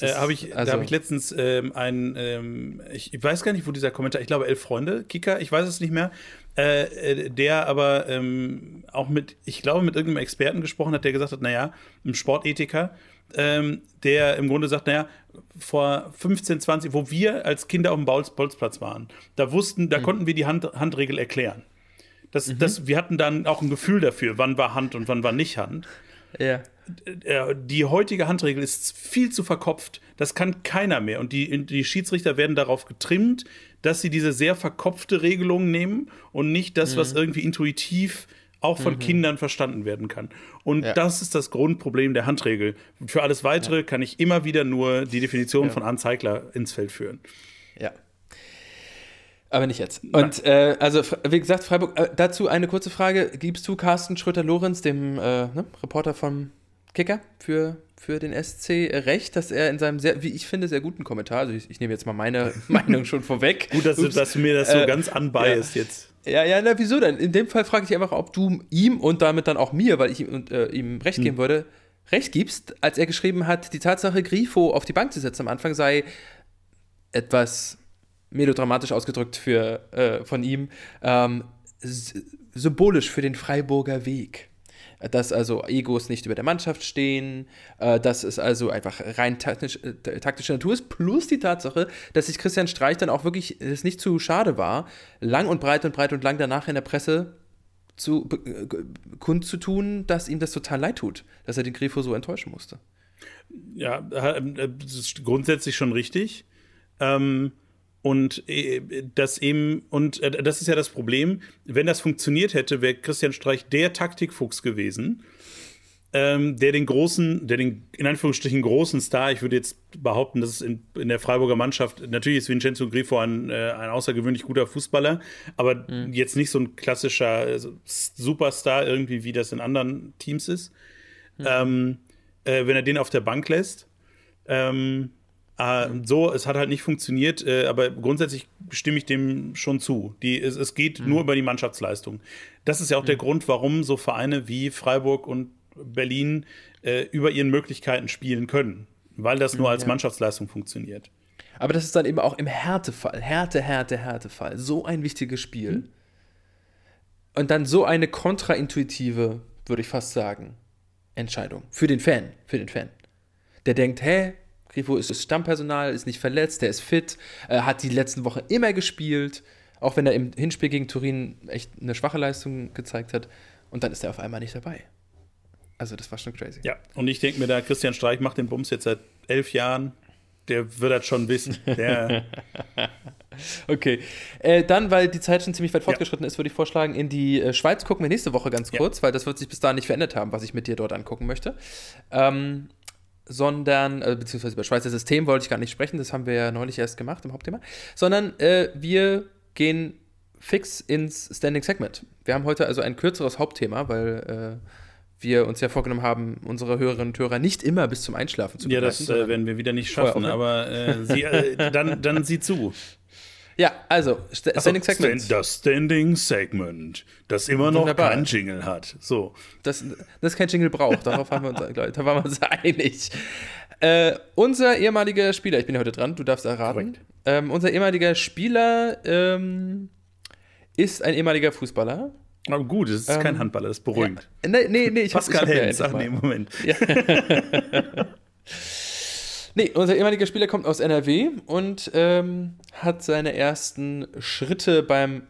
Äh, hab ich, also, da habe ich letztens ähm, einen, ähm, ich, ich, weiß gar nicht, wo dieser Kommentar, ich glaube, elf Freunde, Kicker, ich weiß es nicht mehr, äh, äh, der aber ähm, auch mit, ich glaube, mit irgendeinem Experten gesprochen hat, der gesagt hat, naja, ein Sportethiker, ähm, der im Grunde sagt, naja, vor 15, 20, wo wir als Kinder auf dem Bolzplatz waren, da wussten, da mhm. konnten wir die Hand, Handregel erklären. Das, mhm. das, wir hatten dann auch ein Gefühl dafür, wann war Hand und wann war nicht Hand. Ja. Äh, die heutige Handregel ist viel zu verkopft. Das kann keiner mehr. Und die, die Schiedsrichter werden darauf getrimmt, dass sie diese sehr verkopfte Regelung nehmen und nicht das, mhm. was irgendwie intuitiv auch von mhm. Kindern verstanden werden kann. Und ja. das ist das Grundproblem der Handregel. Für alles Weitere ja. kann ich immer wieder nur die Definition ja. von Anzeigler ins Feld führen. Ja. Aber nicht jetzt. Und äh, also, wie gesagt, Freiburg, äh, dazu eine kurze Frage. Gibst du Carsten Schröter-Lorenz, dem äh, ne, Reporter vom Kicker für, für den SC recht, dass er in seinem sehr, wie ich finde, sehr guten Kommentar, also ich, ich nehme jetzt mal meine Meinung schon vorweg. Gut, dass, du, dass du mir das so äh, ganz anbiased ja. jetzt. Ja, ja, na, wieso denn? In dem Fall frage ich einfach, ob du ihm und damit dann auch mir, weil ich ihm, äh, ihm recht hm. geben würde, recht gibst, als er geschrieben hat, die Tatsache, Grifo auf die Bank zu setzen am Anfang sei etwas melodramatisch ausgedrückt für, äh, von ihm, ähm, symbolisch für den Freiburger Weg dass also Egos nicht über der Mannschaft stehen, äh, dass es also einfach rein taktisch, äh, taktische Natur ist, plus die Tatsache, dass sich Christian Streich dann auch wirklich es nicht zu schade war, lang und breit und breit und lang danach in der Presse zu, äh, kundzutun, dass ihm das total leid tut, dass er den Grifo so enttäuschen musste. Ja, äh, das ist grundsätzlich schon richtig. Ähm, und äh, das eben, und äh, das ist ja das Problem, wenn das funktioniert hätte, wäre Christian Streich der Taktikfuchs gewesen, ähm, der den großen, der den in Anführungsstrichen großen Star, ich würde jetzt behaupten, dass es in, in der Freiburger Mannschaft, natürlich ist Vincenzo Grifo ein, äh, ein außergewöhnlich guter Fußballer, aber mhm. jetzt nicht so ein klassischer also Superstar irgendwie, wie das in anderen Teams ist. Mhm. Ähm, äh, wenn er den auf der Bank lässt, ähm, äh, so, es hat halt nicht funktioniert, äh, aber grundsätzlich stimme ich dem schon zu. Die, es, es geht mhm. nur über die Mannschaftsleistung. Das ist ja auch mhm. der Grund, warum so Vereine wie Freiburg und Berlin äh, über ihren Möglichkeiten spielen können, weil das nur mhm, als ja. Mannschaftsleistung funktioniert. Aber das ist dann eben auch im Härtefall, Härte, Härte, Härtefall, so ein wichtiges Spiel. Mhm. Und dann so eine kontraintuitive, würde ich fast sagen, Entscheidung. Für den Fan, für den Fan. Der denkt, hä, Grifo ist Stammpersonal, ist nicht verletzt, der ist fit, äh, hat die letzten Wochen immer gespielt, auch wenn er im Hinspiel gegen Turin echt eine schwache Leistung gezeigt hat. Und dann ist er auf einmal nicht dabei. Also das war schon crazy. Ja, und ich denke mir da, Christian Streich macht den Bums jetzt seit elf Jahren. Der wird das schon wissen. Der okay. Äh, dann, weil die Zeit schon ziemlich weit fortgeschritten ja. ist, würde ich vorschlagen, in die äh, Schweiz gucken wir nächste Woche ganz kurz, ja. weil das wird sich bis dahin nicht verändert haben, was ich mit dir dort angucken möchte. Ähm, sondern, äh, beziehungsweise über Schweizer System wollte ich gar nicht sprechen, das haben wir ja neulich erst gemacht im Hauptthema, sondern äh, wir gehen fix ins Standing Segment. Wir haben heute also ein kürzeres Hauptthema, weil äh, wir uns ja vorgenommen haben, unsere Hörerinnen und Hörer nicht immer bis zum Einschlafen zu begleiten. Ja, das äh, werden wir wieder nicht schaffen, aber äh, sie, äh, dann, dann sieh zu. Ja, also, St also, Standing Segment. Stand, das Standing Segment, das immer noch Wunderbar. keinen Jingle hat. So. Das, das kein Jingle braucht, darauf haben wir uns, da waren wir uns einig. Äh, unser ehemaliger Spieler, ich bin ja heute dran, du darfst erraten. Ähm, unser ehemaliger Spieler ähm, ist ein ehemaliger Fußballer. Aber gut, es ist ähm, kein Handballer, das ist beruhigend. Ja, nee, nee, nee, ich Pascal hab, ich Hens, ach nee, Moment. Ja. Nee, unser ehemaliger Spieler kommt aus NRW und ähm, hat seine ersten Schritte beim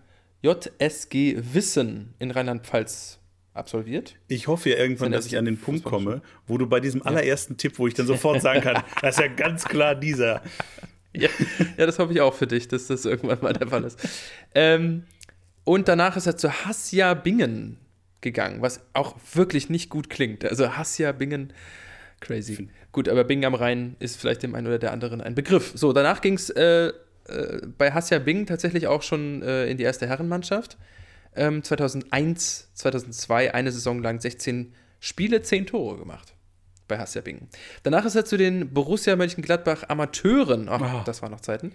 JSG Wissen in Rheinland-Pfalz absolviert. Ich hoffe ja irgendwann, dass ich an den Punkt komme, wo du bei diesem allerersten Tipp, wo ich dann sofort sagen kann, das ist ja ganz klar dieser. Ja, ja, das hoffe ich auch für dich, dass das irgendwann mal der Fall ist. Ähm, und danach ist er zu Hassia Bingen gegangen, was auch wirklich nicht gut klingt. Also Hassia Bingen Crazy. Gut, aber Bing am Rhein ist vielleicht dem einen oder der anderen ein Begriff. So, danach ging es äh, äh, bei Hassia Bing tatsächlich auch schon äh, in die erste Herrenmannschaft. Ähm, 2001, 2002, eine Saison lang 16 Spiele, 10 Tore gemacht bei Hassia Bing. Danach ist er zu den Borussia Mönchengladbach Amateuren, ach, oh. das waren noch Zeiten,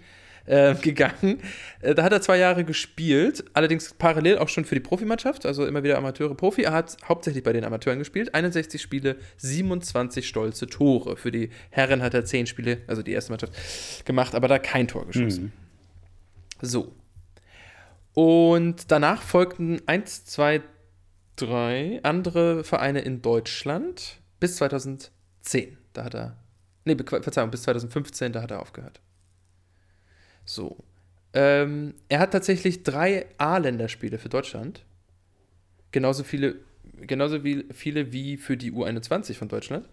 äh, gegangen. Äh, da hat er zwei Jahre gespielt, allerdings parallel auch schon für die Profimannschaft, also immer wieder Amateure, Profi. Er hat hauptsächlich bei den Amateuren gespielt, 61 Spiele, 27 stolze Tore. Für die Herren hat er 10 Spiele, also die erste Mannschaft, gemacht, aber da kein Tor geschossen. Mhm. So. Und danach folgten 1, 2, 3 andere Vereine in Deutschland bis 2010. Da hat er, nee, Verzeihung, bis 2015, da hat er aufgehört. So. Ähm, er hat tatsächlich drei A-Länderspiele für Deutschland. Genauso viele, genauso wie, viele wie für die U21 von Deutschland.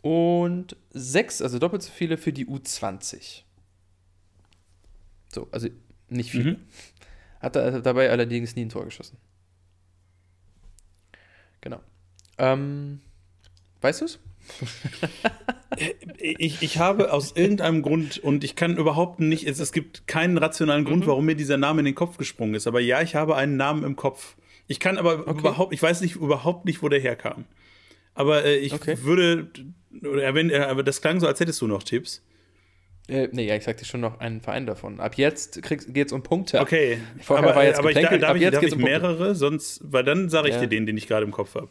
Und sechs, also doppelt so viele für die U20. So, also nicht viele. Mhm. Hat er dabei allerdings nie ein Tor geschossen. Genau. Ähm, weißt du es? ich, ich habe aus irgendeinem Grund, und ich kann überhaupt nicht, es, es gibt keinen rationalen Grund, mhm. warum mir dieser Name in den Kopf gesprungen ist. Aber ja, ich habe einen Namen im Kopf. Ich kann aber okay. überhaupt, ich weiß nicht überhaupt nicht, wo der herkam. Aber äh, ich okay. würde, oder wenn, äh, aber das klang so, als hättest du noch Tipps. Äh, nee, ja, ich sagte schon noch einen Verein davon. Ab jetzt geht es um Punkte. Okay, Vorher aber, war jetzt aber ich, darf, Ab ich, jetzt darf ich um mehrere? Sonst, weil dann sage ich ja. dir den, den ich gerade im Kopf habe.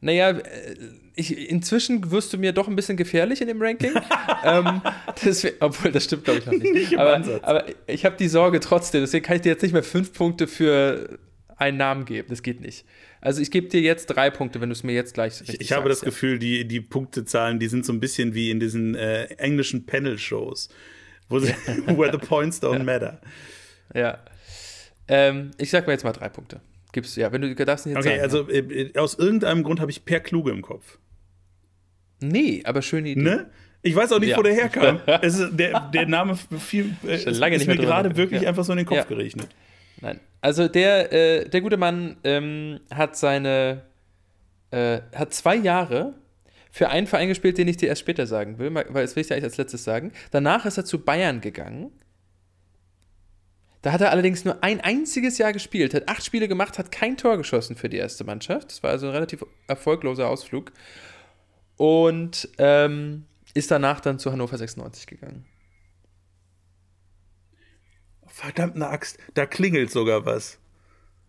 Naja, äh, ich, inzwischen wirst du mir doch ein bisschen gefährlich in dem Ranking. ähm, deswegen, obwohl, das stimmt, glaube ich, noch nicht. nicht aber, aber, ich habe die Sorge trotzdem, deswegen kann ich dir jetzt nicht mehr fünf Punkte für einen Namen geben. Das geht nicht. Also ich gebe dir jetzt drei Punkte, wenn du es mir jetzt gleich richtig Ich, ich habe sagst, das ja. Gefühl, die, die Punktezahlen, die sind so ein bisschen wie in diesen äh, englischen Panel-Shows, where the points don't matter. Ja. Ähm, ich sag mir jetzt mal drei Punkte. Gibt's, ja, wenn du darfst nicht jetzt Okay, sagen. also äh, aus irgendeinem Grund habe ich Per Kluge im Kopf. Nee, aber schöne Idee. Ne? Ich weiß auch nicht, Ja. wo der herkam. es ist, der, der Name viel, äh, lange ist nicht mir gerade wirklich Ja. einfach so in den Kopf Ja. gerechnet. Nein. Also der, äh, der gute Mann ähm, hat seine, äh, hat zwei Jahre für einen Verein gespielt, den ich dir erst später sagen will, weil das will ich dir eigentlich als letztes sagen. Danach ist er zu Bayern gegangen. Da hat er allerdings nur ein einziges Jahr gespielt, hat acht Spiele gemacht, hat kein Tor geschossen für die erste Mannschaft. Das war also ein relativ erfolgloser Ausflug. Und ähm, ist danach dann zu Hannover 96 gegangen. Verdammte Axt, da klingelt sogar was.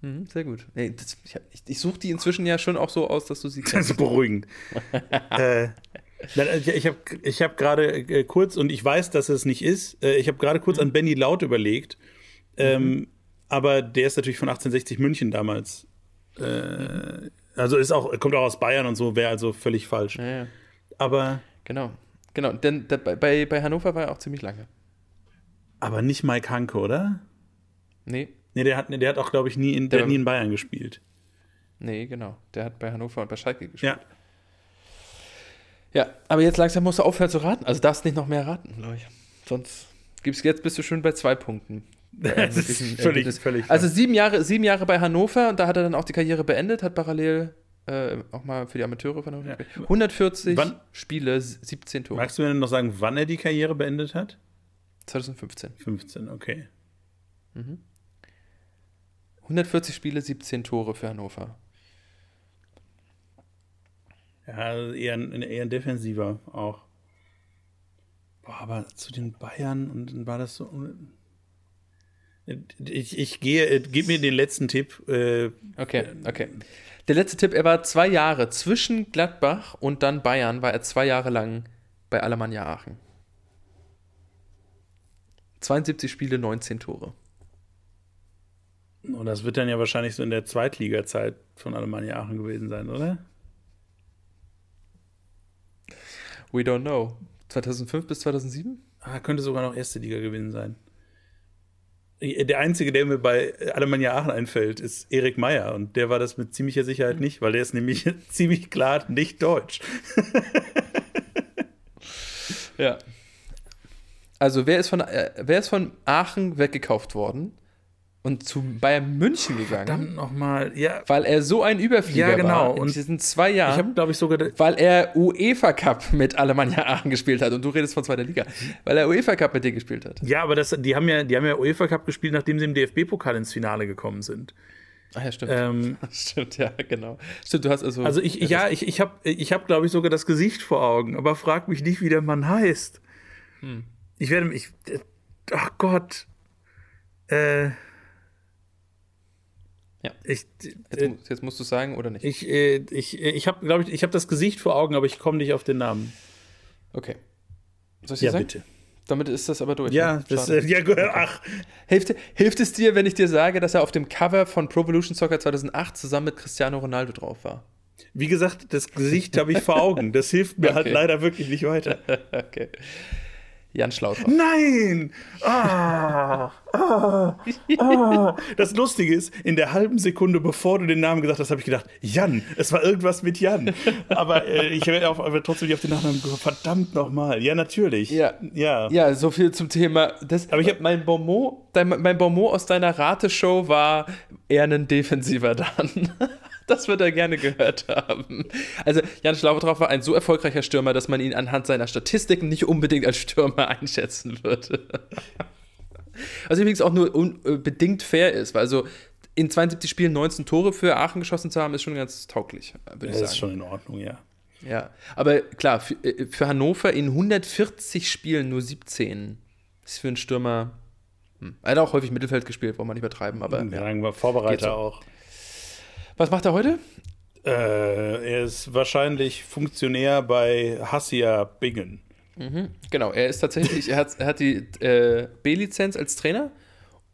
Mhm, sehr gut. Nee, das, ich ich, ich suche die inzwischen ja schon auch so aus, dass du sie Das kennst. ist beruhigend. äh, nein, ich habe ich hab gerade äh, kurz, und ich weiß, dass es nicht ist, äh, ich habe gerade kurz an Benny Laut überlegt. Ähm, Aber der ist natürlich von 1860 München damals. Äh, also ist auch, kommt auch aus Bayern und so, wäre also völlig falsch. Ja, ja. Aber, Genau, genau. Denn da, bei, bei Hannover war er auch ziemlich lange. aber nicht Mike Hanke, oder? Nee, Nee, der hat, der hat auch, glaube ich, nie in, der Der- nie in Bayern gespielt. nee, genau. Der hat bei Hannover und bei Schalke gespielt. Ja. Ja, aber jetzt langsam musst du aufhören zu raten. Also darfst nicht noch mehr raten, glaube ich. Sonst gibt's jetzt bist du schon bei zwei Punkten. Das ist völlig, völlig. Also sieben Jahre, sieben Jahre bei Hannover und da hat er dann auch die Karriere beendet, hat parallel äh, auch mal für die Amateure von Hannover Ja. gespielt. 140 Wann- Spiele, 17 Tore. Magst du mir denn noch sagen, wann er die Karriere beendet hat? 2015. 15, okay. 140 Spiele, 17 Tore für Hannover. Ja, eher ein, eher ein defensiver auch. Boah, aber zu den Bayern und dann war das so. Ich, ich gehe, äh, gib mir den letzten Tipp. Äh, Okay, okay. Der letzte Tipp, er war zwei Jahre zwischen Gladbach und dann Bayern, war er zwei Jahre lang bei Alemannia Aachen. 72 Spiele, 19 Tore. und das wird dann ja wahrscheinlich so in der Zweitliga-Zeit von Alemannia Aachen gewesen sein, oder? We don't know. 2005 bis 2007? Ah, könnte sogar noch erste Liga gewesen sein. Der einzige, der mir bei Alemannia Aachen einfällt, ist Erik Meyer. Und der war das mit ziemlicher Sicherheit nicht, weil der ist nämlich ziemlich klar nicht deutsch. Ja. Also, wer ist von, äh, wer ist von Aachen weggekauft worden und zu Bayern München gegangen? Dann nochmal, ja. Weil er so ein Überflieger Ja, genau. war in Und diesen zwei Ich Jahren. habe, glaube ich, sogar. weil er UEFA Cup mit Alemannia Aachen gespielt hat und du redest von zweiter Liga, weil er UEFA Cup mit dir gespielt hat. Ja, aber das, die, haben ja, die haben ja UEFA Cup gespielt, nachdem sie im DFB-Pokal ins Finale gekommen sind. Ach ja, stimmt. Ähm, Stimmt, ja, genau. Stimmt, du hast also. also ich, ja, ich, ich habe, ich hab, glaube ich, sogar das Gesicht vor Augen, aber frag mich nicht, wie der Mann heißt. Ich werde mich. Ach Gott. Äh. Ja. Ich, Jetzt, äh, mu- jetzt musst du sagen oder nicht? ich, äh, ich, äh, ich habe, glaube ich, ich habe das Gesicht vor Augen, aber ich komme nicht auf den Namen. Okay. Soll ich dir sagen? Damit ist das aber durch. Ja, ne? das, äh, ja, gut, ach, hilft, hilft es dir, wenn ich dir sage, dass er auf dem Cover von Pro Evolution Soccer 2008 zusammen mit Cristiano Ronaldo drauf war? wie gesagt, das Gesicht habe ich vor Augen. Das hilft mir halt Okay. leider wirklich nicht weiter. okay. Jan Schlautraff. Nein! Ah, ah, ah. Das Lustige ist, in der halben Sekunde, bevor du den Namen gesagt hast, habe ich gedacht, Jan, es war irgendwas mit Jan. Aber äh, ich aber trotzdem nicht auf den Nachnamen gekommen. Verdammt nochmal. Ja, natürlich. Ja. Ja. Ja, so viel zum Thema. Das, Aber ich hab- mein Bonmot, dein, mein Bonmot aus deiner Rateshow war eher ein Defensiver dann. Das wird er gerne gehört haben. Also Jan Schlautraff war ein so erfolgreicher Stürmer, dass man ihn anhand seiner Statistiken nicht unbedingt als Stürmer einschätzen würde. Was übrigens auch nur un, äh, fair ist, weil also in 72 Spielen 19 Tore für Aachen geschossen zu haben, ist schon ganz tauglich, würde ich Das sagen. ist schon in Ordnung, ja. Ja, aber klar, für, äh, für Hannover in 140 Spielen nur 17 ist für einen Stürmer. Hm. Er hat auch häufig Mittelfeld gespielt, wollen wir nicht übertreiben, aber ja. Wir Vorbereiter so. auch. Was macht er heute? Äh, er ist wahrscheinlich Funktionär bei Hassia Bingen. Genau, er ist tatsächlich, er hat, er hat die äh, B-Lizenz als Trainer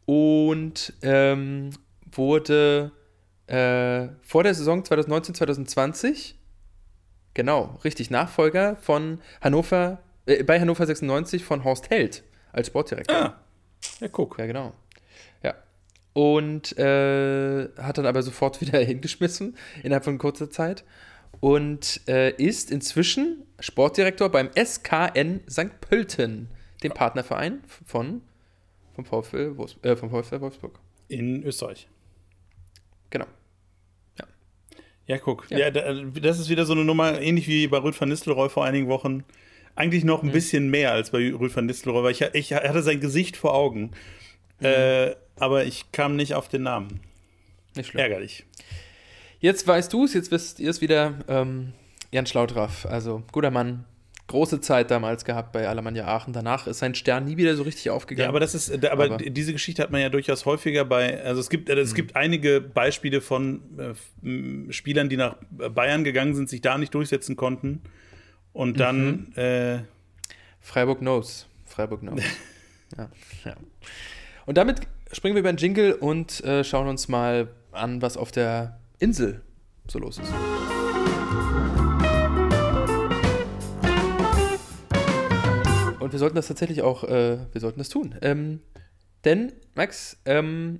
und ähm, wurde äh, vor der Saison 2019, 2020, genau, richtig, Nachfolger von Hannover, äh, bei Hannover 96 von Horst Held als Sportdirektor. Ah, ja, guck. Ja, genau. Und äh, hat dann aber sofort wieder hingeschmissen innerhalb von kurzer Zeit und äh, ist inzwischen Sportdirektor beim SKN St. Pölten, dem Partnerverein von vom VfL, Wolfs äh, vom VfL Wolfsburg. In Österreich. Genau. Ja, ja guck. Ja. ja. das ist wieder so eine Nummer, ähnlich wie bei Rüd van Nistelrooy vor einigen Wochen. Eigentlich noch ein mhm. bisschen mehr als bei Rüd van Nistelrooy, weil ich, ich hatte sein Gesicht vor Augen. Mhm. Äh, aber ich kam nicht auf den Namen. Nicht schlimm. Ärgerlich. Jetzt weißt du es, jetzt wisst ihr es wieder. Ähm, Jan Schlaudraff, also guter Mann, große Zeit damals gehabt bei Alemannia Aachen. Danach ist sein Stern nie wieder so richtig aufgegangen. Ja, aber das ist, aber, aber diese Geschichte hat man ja durchaus häufiger bei, also es gibt, es mhm. gibt einige Beispiele von äh, Spielern, die nach Bayern gegangen sind, sich da nicht durchsetzen konnten und dann mhm. äh, Freiburg knows. Freiburg knows. ja, ja. Und damit springen wir über den Jingle und äh, schauen uns mal an, was auf der Insel so los ist. Und wir sollten das tatsächlich auch, äh, wir sollten das tun. Ähm, denn, Max, ähm,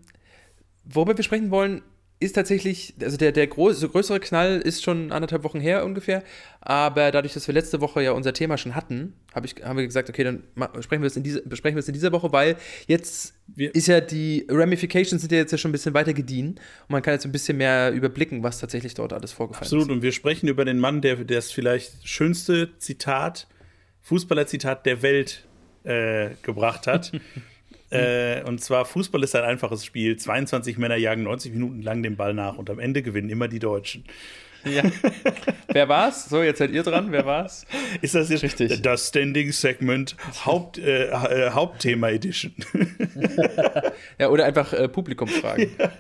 worüber wir sprechen wollen, ist tatsächlich, also der, der große, größere Knall ist schon anderthalb Wochen her ungefähr, aber dadurch, dass wir letzte Woche ja unser Thema schon hatten, hab ich, haben wir gesagt, okay, dann sprechen wir es in, diese, besprechen wir es in dieser Woche, weil jetzt wir ist ja die Ramifications sind ja jetzt ja schon ein bisschen weiter gediehen und man kann jetzt ein bisschen mehr überblicken, was tatsächlich dort alles vorgefallen Absolut. ist. Absolut, und wir sprechen über den Mann, der das vielleicht schönste Zitat Fußballerzitat der Welt äh, gebracht hat. äh, und zwar: Fußball ist ein einfaches Spiel. 22 Männer jagen 90 Minuten lang den Ball nach und am Ende gewinnen immer die Deutschen. Ja. Wer war's? So, jetzt seid ihr dran. Wer war's? Ist das jetzt richtig? Das Standing Segment Haupt, äh, äh, Hauptthema Edition. ja, oder einfach äh, Publikumsfragen. Ja.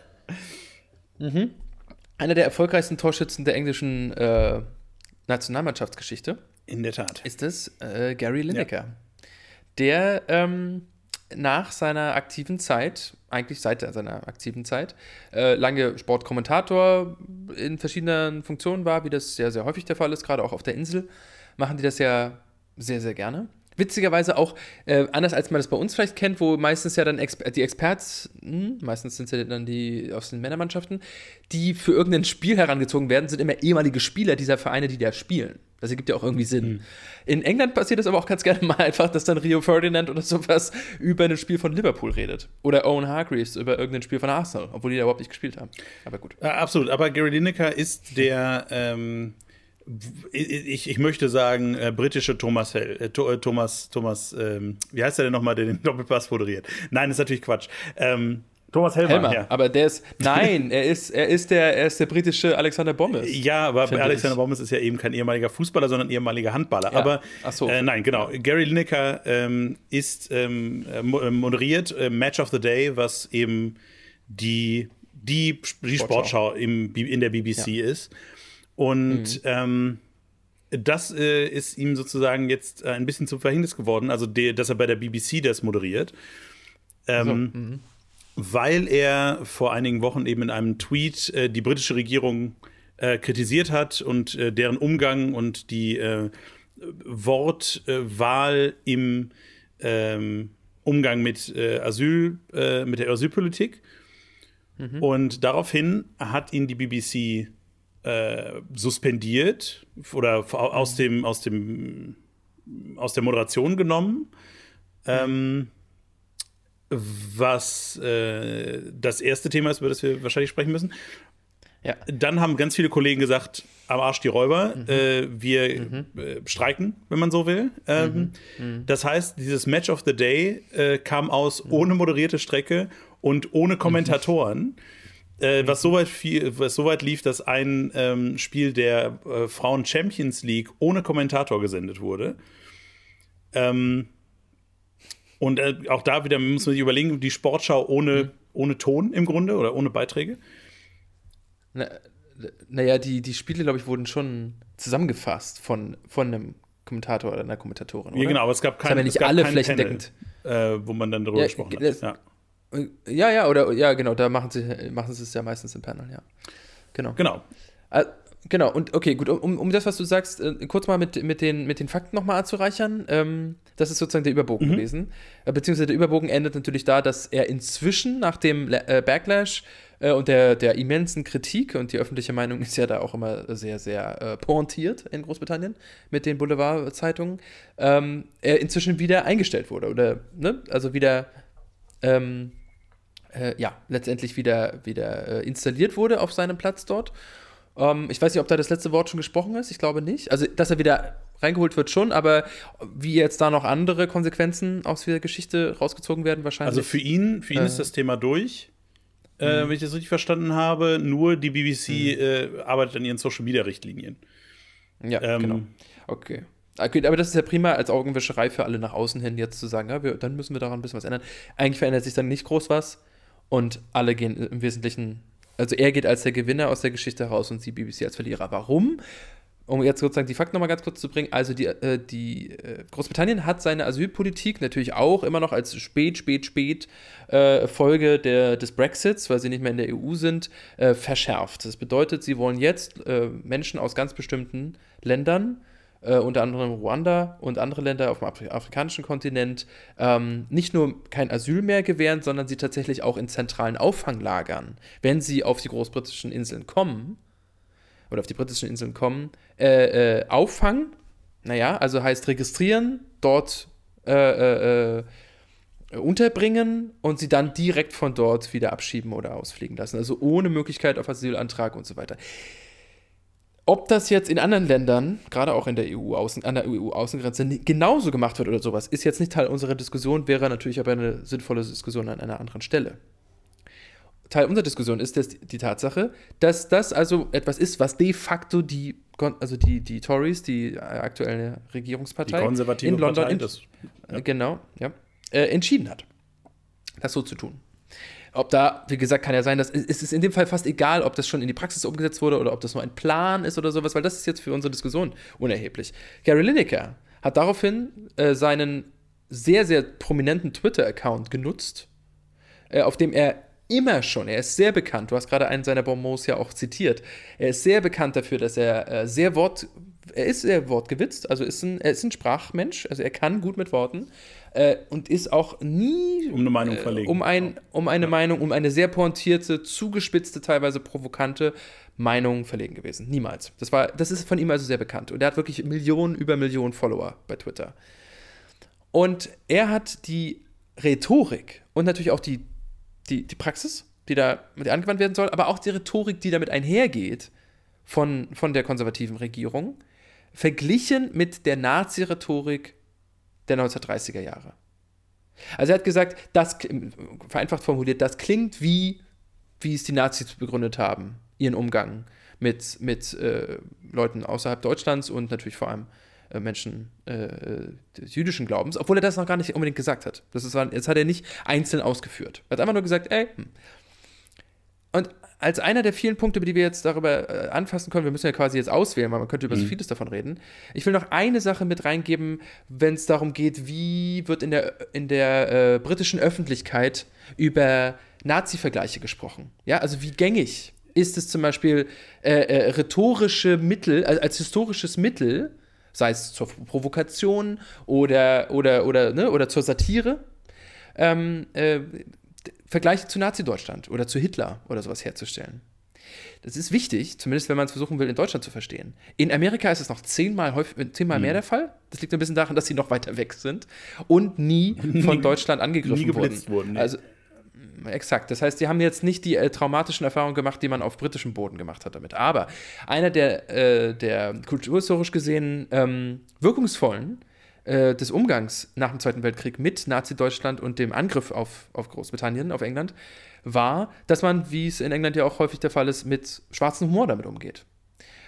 Mhm. Einer der erfolgreichsten Torschützen der englischen äh, Nationalmannschaftsgeschichte. In der Tat. Ist es äh, Gary Lineker, ja. der ähm, nach seiner aktiven Zeit, eigentlich seit seiner aktiven Zeit, äh, lange Sportkommentator in verschiedenen Funktionen war, wie das sehr, sehr häufig der Fall ist, gerade auch auf der Insel, machen die das ja sehr, sehr gerne. Witzigerweise auch, äh, anders als man das bei uns vielleicht kennt, wo meistens ja dann Exper die Experts, hm, meistens sind es ja dann die aus den Männermannschaften, die für irgendein Spiel herangezogen werden, sind immer ehemalige Spieler dieser Vereine, die da spielen. Das ergibt ja auch irgendwie Sinn. Mhm. In England passiert es aber auch ganz gerne mal einfach, dass dann Rio Ferdinand oder sowas über ein Spiel von Liverpool redet. Oder Owen Hargreaves über irgendein Spiel von Arsenal, obwohl die da überhaupt nicht gespielt haben. Aber gut. Ja, absolut. Aber Gary Lineker ist der, ähm, ich, ich möchte sagen, äh, britische Thomas Hell, äh, Thomas, Thomas, ähm, wie heißt er denn nochmal, der den Doppelpass moderiert? Nein, ist natürlich Quatsch. Ähm, Thomas Helmer, Helmer ja. aber der ist, nein, er ist, er ist der, er ist der britische Alexander Bommes. Ja, aber Alexander ich. Bommes ist ja eben kein ehemaliger Fußballer, sondern ehemaliger Handballer. Ja. Aber Ach so. Äh, nein, genau. Gary Lineker ähm, ist ähm, äh, moderiert äh, Match of the Day, was eben die die, die Sportschau, im, in der BBC ja. ist. Und mhm. ähm, das äh, ist ihm sozusagen jetzt ein bisschen zum Verhängnis geworden, also de, dass er bei der BBC das moderiert. Ähm, also, mhm. Weil er vor einigen Wochen eben in einem Tweet äh, die britische Regierung äh, kritisiert hat und äh, deren Umgang und die äh, Wortwahl im ähm, Umgang mit äh, Asyl, mit der Asylpolitik. Mhm. Und daraufhin hat ihn die BBC äh, suspendiert oder aus mhm. dem, aus dem aus der Moderation genommen. Ähm, was äh, das erste Thema ist, über das wir wahrscheinlich sprechen müssen. Ja. Dann haben ganz viele Kollegen gesagt, am Arsch die Räuber, mhm. äh, wir mhm. äh, streiken, wenn man so will. Ähm, mhm. mhm. Das heißt, dieses Match of the Day äh, kam aus mhm. ohne moderierte Strecke und ohne Kommentatoren. Äh, was soweit viel, was soweit lief, dass ein ähm, Spiel der äh, Frauen Champions League ohne Kommentator gesendet wurde. Ähm, und äh, auch da wieder muss man sich überlegen, die Sportschau ohne, mhm. ohne Ton im Grunde oder ohne Beiträge. Na, naja, die, die Spiele, glaube ich, wurden schon zusammengefasst von, von einem Kommentator oder einer Kommentatorin. Oder? Ja, genau, aber es gab keine. Ja nicht alle flächendeckend. Panel, äh, wo man dann darüber ja, gesprochen hat. Ja. Ja, ja, oder ja, genau, da machen sie, machen sie es ja meistens im Panel, ja. Genau. Genau. Äh, Genau, und okay, gut, um, um das, was du sagst, äh, kurz mal mit, mit, den, mit den Fakten nochmal anzureichern. Ähm, das ist sozusagen der Überbogen mhm. gewesen. Äh, beziehungsweise der Überbogen endet natürlich da, dass er inzwischen nach dem äh, Backlash und der, der immensen Kritik, und die öffentliche Meinung ist ja da auch immer sehr, sehr pointiert in Großbritannien mit den Boulevardzeitungen, ähm, er inzwischen wieder eingestellt wurde. Oder, ne, also wieder. Ähm, äh, ja, letztendlich wieder, wieder installiert wurde auf seinem Platz dort. Ähm, ich weiß nicht, ob da das letzte Wort schon gesprochen ist. Ich glaube nicht. Also, dass er wieder reingeholt wird schon, aber wie jetzt da noch andere Konsequenzen aus der Geschichte rausgezogen werden, wahrscheinlich. Also für ihn, für ihn äh, ist das Thema durch. Äh, mhm. wenn ich das richtig verstanden habe, nur die BBC mhm. äh, arbeitet an ihren Social Media Richtlinien. Ja, ähm, genau. Okay. Okay, aber das ist ja prima als Augenwischerei für alle nach außen hin, jetzt zu sagen, ja, wir, dann müssen wir daran ein bisschen was ändern. Eigentlich verändert sich dann nicht groß was und alle gehen im Wesentlichen also er geht als der Gewinner aus der Geschichte heraus und sie BBC als Verlierer. Warum? Um jetzt sozusagen die Fakten nochmal ganz kurz zu bringen, also die, äh, die äh, Großbritannien hat seine Asylpolitik natürlich auch immer noch als spät, spät, spät äh, Folge der, des Brexits, weil sie nicht mehr in der EU sind, äh, verschärft. Das bedeutet, sie wollen jetzt äh, Menschen aus ganz bestimmten Ländern äh, unter anderem Ruanda und andere Länder auf dem Afri afrikanischen Kontinent, ähm, nicht nur kein Asyl mehr gewähren, sondern sie tatsächlich auch in zentralen Auffanglagern, wenn sie auf die großbritischen Inseln kommen, oder auf die britischen Inseln kommen, äh, äh, auffangen, naja, also heißt registrieren, dort äh, äh, äh, unterbringen und sie dann direkt von dort wieder abschieben oder ausfliegen lassen. Also ohne Möglichkeit auf Asylantrag und so weiter. Ob das jetzt in anderen Ländern, gerade auch in der EU -Außen, an der EU-Außengrenze, genauso gemacht wird oder sowas, ist jetzt nicht Teil unserer Diskussion, wäre natürlich aber eine sinnvolle Diskussion an einer anderen Stelle. Teil unserer Diskussion ist das, die Tatsache, dass das also etwas ist, was de facto die, also die, die Tories, die aktuelle Regierungspartei die konservative in London, Partei, in, das, ja. genau, ja, äh, entschieden hat, das so zu tun. Ob da, wie gesagt, kann ja sein, dass es ist in dem Fall fast egal, ob das schon in die Praxis umgesetzt wurde oder ob das nur ein Plan ist oder sowas, weil das ist jetzt für unsere Diskussion unerheblich. Gary Lineker hat daraufhin äh, seinen sehr, sehr prominenten Twitter-Account genutzt, äh, auf dem er immer schon, er ist sehr bekannt, du hast gerade einen seiner Bonbons ja auch zitiert, er ist sehr bekannt dafür, dass er äh, sehr wort, er ist sehr wortgewitzt, also ist ein, er ist ein Sprachmensch, also er kann gut mit Worten äh, und ist auch nie um eine Meinung verlegen. Äh, um, ein, um eine ja. Meinung, um eine sehr pointierte, zugespitzte, teilweise provokante Meinung verlegen gewesen. Niemals. Das, war, das ist von ihm also sehr bekannt. Und er hat wirklich Millionen über Millionen Follower bei Twitter. Und er hat die Rhetorik und natürlich auch die, die, die Praxis, die da mit angewandt werden soll, aber auch die Rhetorik, die damit einhergeht von, von der konservativen Regierung, verglichen mit der Nazi-Rhetorik der 1930er Jahre. Also er hat gesagt, das, vereinfacht formuliert, das klingt wie, wie es die Nazis begründet haben, ihren Umgang mit, mit äh, Leuten außerhalb Deutschlands und natürlich vor allem äh, Menschen äh, des jüdischen Glaubens, obwohl er das noch gar nicht unbedingt gesagt hat. Das, ist, das hat er nicht einzeln ausgeführt. Er hat einfach nur gesagt, ey, hm. Und als einer der vielen Punkte, über die wir jetzt darüber äh, anfassen können, wir müssen ja quasi jetzt auswählen, weil man könnte über mhm. so vieles davon reden. Ich will noch eine Sache mit reingeben, wenn es darum geht, wie wird in der, in der äh, britischen Öffentlichkeit über Nazi-Vergleiche gesprochen. Ja, also wie gängig ist es zum Beispiel äh, äh, rhetorische Mittel, also als historisches Mittel, sei es zur Provokation oder, oder, oder, ne, oder zur Satire, ähm, äh, Vergleiche zu Nazi-Deutschland oder zu Hitler oder sowas herzustellen. Das ist wichtig, zumindest wenn man es versuchen will, in Deutschland zu verstehen. In Amerika ist es noch zehnmal, häufig, zehnmal mhm. mehr der Fall. Das liegt ein bisschen daran, dass sie noch weiter weg sind und nie von Deutschland angegriffen nie wurden. wurden nee. Also exakt. Das heißt, die haben jetzt nicht die äh, traumatischen Erfahrungen gemacht, die man auf britischem Boden gemacht hat damit. Aber einer der, äh, der kulturhistorisch gesehen ähm, wirkungsvollen äh, des Umgangs nach dem Zweiten Weltkrieg mit Nazi-Deutschland und dem Angriff auf, auf Großbritannien, auf England, war, dass man, wie es in England ja auch häufig der Fall ist, mit schwarzem Humor damit umgeht.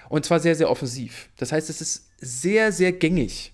Und zwar sehr, sehr offensiv. Das heißt, es ist sehr, sehr gängig.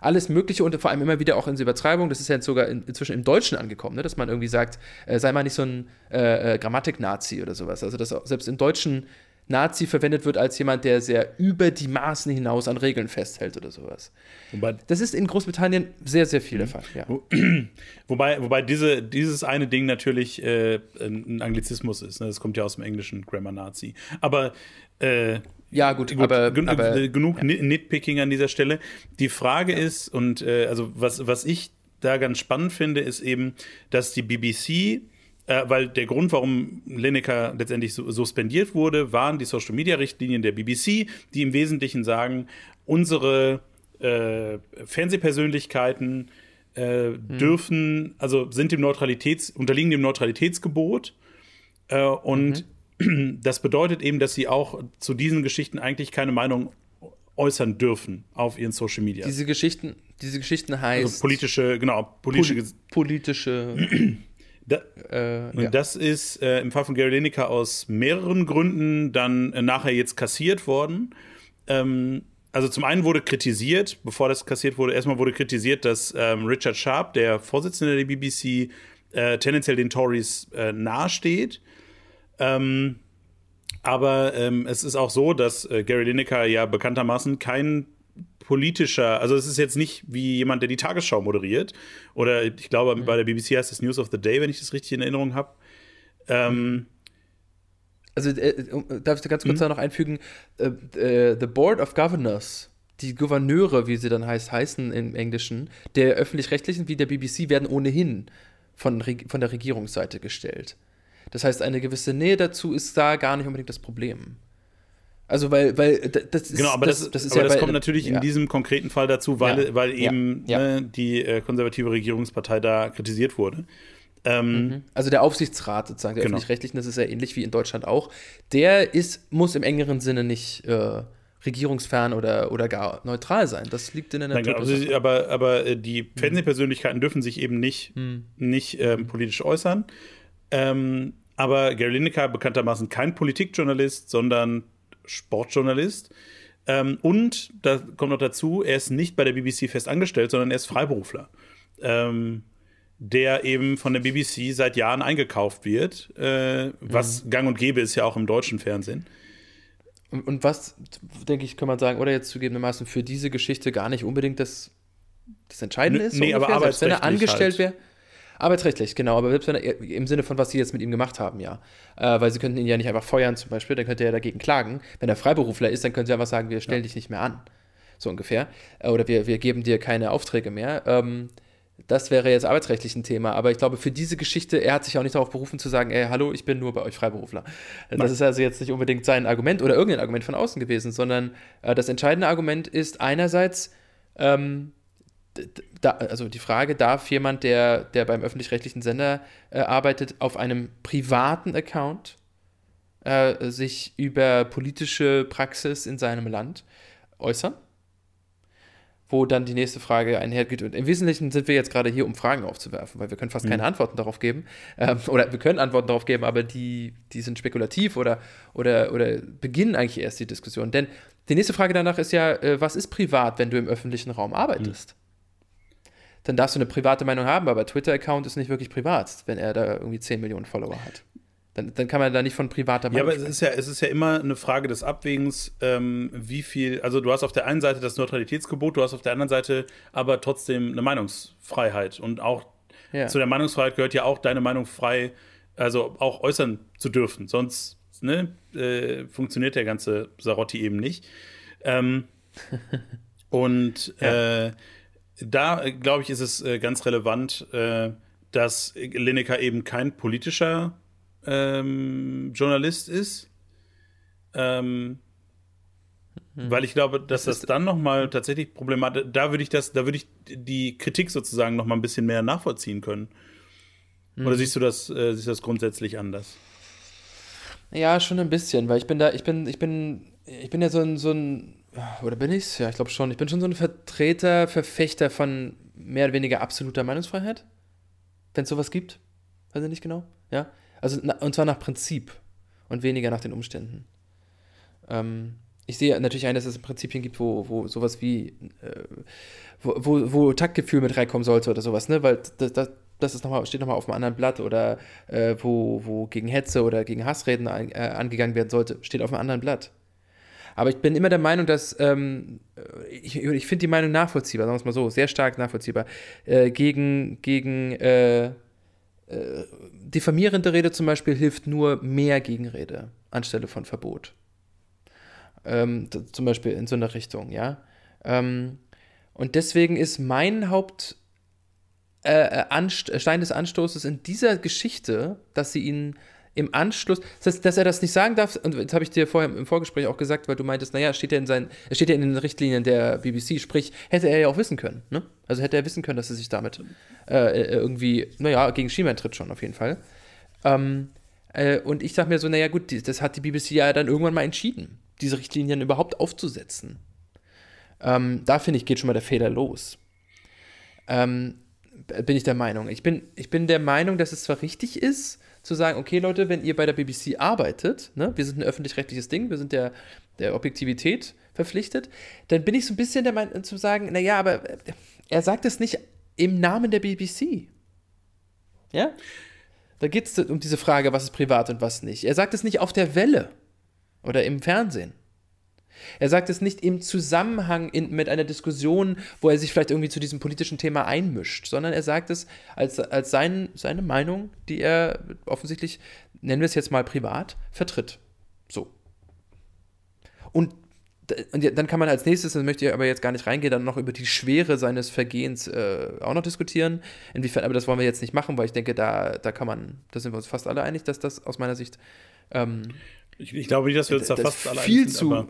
Alles Mögliche und vor allem immer wieder auch in Übertreibung. Das ist ja jetzt sogar in, inzwischen im Deutschen angekommen, ne? dass man irgendwie sagt, äh, sei mal nicht so ein äh, äh, Grammatik-Nazi oder sowas. Also, dass selbst im Deutschen Nazi verwendet wird als jemand, der sehr über die Maßen hinaus an Regeln festhält oder sowas. Wobei, das ist in Großbritannien sehr, sehr viel der mhm. Fall. Ja. Wobei, wobei diese, dieses eine Ding natürlich äh, ein Anglizismus ist. Ne? Das kommt ja aus dem englischen Grammar Nazi. Aber äh, Ja, gut, gut aber, gen aber äh, genug ja. Nitpicking an dieser Stelle. Die Frage ja. ist, und äh, also was, was ich da ganz spannend finde, ist eben, dass die BBC äh, weil der Grund, warum Lineker letztendlich suspendiert wurde, waren die Social Media Richtlinien der BBC, die im Wesentlichen sagen, unsere äh, Fernsehpersönlichkeiten äh, hm. dürfen, also sind dem Neutralitäts, unterliegen dem Neutralitätsgebot äh, und mhm. das bedeutet eben, dass sie auch zu diesen Geschichten eigentlich keine Meinung äußern dürfen auf ihren Social Media. Diese Geschichten, diese Geschichten heißt also politische, genau, politische, Pol politische da, äh, ja. Das ist äh, im Fall von Gary Lineker aus mehreren Gründen dann äh, nachher jetzt kassiert worden. Ähm, also zum einen wurde kritisiert, bevor das kassiert wurde, erstmal wurde kritisiert, dass ähm, Richard Sharp, der Vorsitzende der BBC, äh, tendenziell den Tories äh, nahesteht. Ähm, aber ähm, es ist auch so, dass äh, Gary Lineker ja bekanntermaßen kein politischer, also es ist jetzt nicht wie jemand, der die Tagesschau moderiert. Oder ich glaube, mhm. bei der BBC heißt es News of the Day, wenn ich das richtig in Erinnerung habe. Ähm, also äh, darf ich da ganz kurz mhm. da noch einfügen, äh, äh, The Board of Governors, die Gouverneure, wie sie dann heißt, heißen im Englischen, der öffentlich-rechtlichen wie der BBC werden ohnehin von, von der Regierungsseite gestellt. Das heißt, eine gewisse Nähe dazu ist da gar nicht unbedingt das Problem. Also weil, weil das ist genau, aber das, das, das ist aber ja das bei, kommt natürlich ja. in diesem konkreten Fall dazu, weil, ja. weil eben ne, die äh, konservative Regierungspartei da kritisiert wurde. Ähm, mhm. Also der Aufsichtsrat sozusagen, der genau. öffentlich-rechtlichen, das ist ja ähnlich wie in Deutschland auch, der ist, muss im engeren Sinne nicht äh, regierungsfern oder, oder gar neutral sein. Das liegt in der Natur. Nein, aber, aber äh, die mhm. Fernsehpersönlichkeiten dürfen sich eben nicht, mhm. nicht ähm, politisch äußern. Ähm, aber Gary Lineker bekanntermaßen kein Politikjournalist, sondern Sportjournalist. Ähm, und da kommt noch dazu, er ist nicht bei der BBC fest angestellt, sondern er ist Freiberufler. Ähm, der eben von der BBC seit Jahren eingekauft wird, äh, was mhm. gang und gäbe ist ja auch im deutschen Fernsehen. Und, und was, denke ich, kann man sagen, oder jetzt zugegebenermaßen für diese Geschichte gar nicht unbedingt das, das Entscheidende ist? Nee, so aber Selbst wenn er angestellt halt. wäre. Arbeitsrechtlich, genau, aber selbst wenn er, im Sinne von, was sie jetzt mit ihm gemacht haben, ja. Äh, weil sie könnten ihn ja nicht einfach feuern zum Beispiel, dann könnte er dagegen klagen. Wenn er Freiberufler ist, dann können sie einfach sagen, wir stellen ja. dich nicht mehr an. So ungefähr. Äh, oder wir, wir geben dir keine Aufträge mehr. Ähm, das wäre jetzt arbeitsrechtlich ein Thema, aber ich glaube, für diese Geschichte, er hat sich auch nicht darauf berufen zu sagen, ey, hallo, ich bin nur bei euch Freiberufler. Das Nein. ist also jetzt nicht unbedingt sein Argument oder irgendein Argument von außen gewesen, sondern äh, das entscheidende Argument ist einerseits, ähm, da, also die Frage, darf jemand, der, der beim öffentlich-rechtlichen Sender äh, arbeitet, auf einem privaten Account äh, sich über politische Praxis in seinem Land äußern? Wo dann die nächste Frage einhergeht. Und im Wesentlichen sind wir jetzt gerade hier, um Fragen aufzuwerfen, weil wir können fast mhm. keine Antworten darauf geben. Ähm, oder wir können Antworten darauf geben, aber die, die sind spekulativ oder, oder, oder beginnen eigentlich erst die Diskussion. Denn die nächste Frage danach ist ja, äh, was ist privat, wenn du im öffentlichen Raum arbeitest? Mhm dann darfst du eine private Meinung haben, aber Twitter-Account ist nicht wirklich privat, wenn er da irgendwie 10 Millionen Follower hat. Dann, dann kann man da nicht von privater Meinung Ja, aber es ist ja, es ist ja immer eine Frage des Abwägens, ähm, wie viel, also du hast auf der einen Seite das Neutralitätsgebot, du hast auf der anderen Seite aber trotzdem eine Meinungsfreiheit. Und auch ja. zu der Meinungsfreiheit gehört ja auch deine Meinung frei, also auch äußern zu dürfen. Sonst ne, äh, funktioniert der ganze Sarotti eben nicht. Ähm, und ja. äh, da, äh, glaube ich, ist es äh, ganz relevant, äh, dass Lineker eben kein politischer ähm, Journalist ist. Ähm, mhm. Weil ich glaube, dass das, das dann noch mal tatsächlich problematisch, da würde ich das, da würde ich die Kritik sozusagen noch mal ein bisschen mehr nachvollziehen können. Mhm. Oder siehst du das, äh, siehst du das grundsätzlich anders? Ja, schon ein bisschen, weil ich bin da, ich bin, ich bin, ich bin ja so ein, so ein oder bin ich's? Ja, ich glaube schon. Ich bin schon so ein Vertreter, Verfechter von mehr oder weniger absoluter Meinungsfreiheit. Wenn es sowas gibt. Weiß ich nicht genau. Ja. Also, und zwar nach Prinzip und weniger nach den Umständen. Ähm, ich sehe natürlich ein, dass es Prinzipien gibt, wo, wo sowas wie, äh, wo, wo, wo, Taktgefühl mit reinkommen sollte oder sowas, ne? Weil das, das, das ist noch mal, steht nochmal auf einem anderen Blatt oder äh, wo, wo gegen Hetze oder gegen Hassreden an, äh, angegangen werden sollte, steht auf einem anderen Blatt. Aber ich bin immer der Meinung, dass ähm, ich, ich finde die Meinung nachvollziehbar, sagen wir es mal so, sehr stark nachvollziehbar. Äh, gegen gegen äh, äh, diffamierende Rede zum Beispiel hilft nur mehr Gegenrede anstelle von Verbot. Ähm, zum Beispiel in so einer Richtung, ja. Ähm, und deswegen ist mein Haupt äh, äh Stein des Anstoßes in dieser Geschichte, dass sie ihn im Anschluss, dass, dass er das nicht sagen darf, und das habe ich dir vorher im Vorgespräch auch gesagt, weil du meintest, naja, steht ja in seinen, steht ja in den Richtlinien der BBC, sprich, hätte er ja auch wissen können, ne? Also hätte er wissen können, dass er sich damit äh, äh irgendwie, naja, gegen Schiemann tritt schon auf jeden Fall. Ähm, äh, und ich sage mir so, naja, gut, das hat die BBC ja dann irgendwann mal entschieden, diese Richtlinien überhaupt aufzusetzen. Ähm, da finde ich, geht schon mal der Fehler los. Ähm, bin ich der Meinung. Ich bin, ich bin der Meinung, dass es zwar richtig ist, zu sagen, okay Leute, wenn ihr bei der BBC arbeitet, ne, wir sind ein öffentlich-rechtliches Ding, wir sind der, der Objektivität verpflichtet, dann bin ich so ein bisschen der Meinung zu sagen, naja, aber er sagt es nicht im Namen der BBC. Ja? Da geht es um diese Frage, was ist privat und was nicht. Er sagt es nicht auf der Welle oder im Fernsehen. Er sagt es nicht im Zusammenhang in, mit einer Diskussion, wo er sich vielleicht irgendwie zu diesem politischen Thema einmischt, sondern er sagt es als, als sein, seine Meinung, die er offensichtlich, nennen wir es jetzt mal privat, vertritt. So. Und und dann kann man als nächstes, das möchte ich aber jetzt gar nicht reingehen, dann noch über die Schwere seines Vergehens äh, auch noch diskutieren. Inwiefern, aber das wollen wir jetzt nicht machen, weil ich denke, da, da kann man, da sind wir uns fast alle einig, dass das aus meiner Sicht ähm, ich, ich, glaube nicht, dass wir uns da fast alle viel zu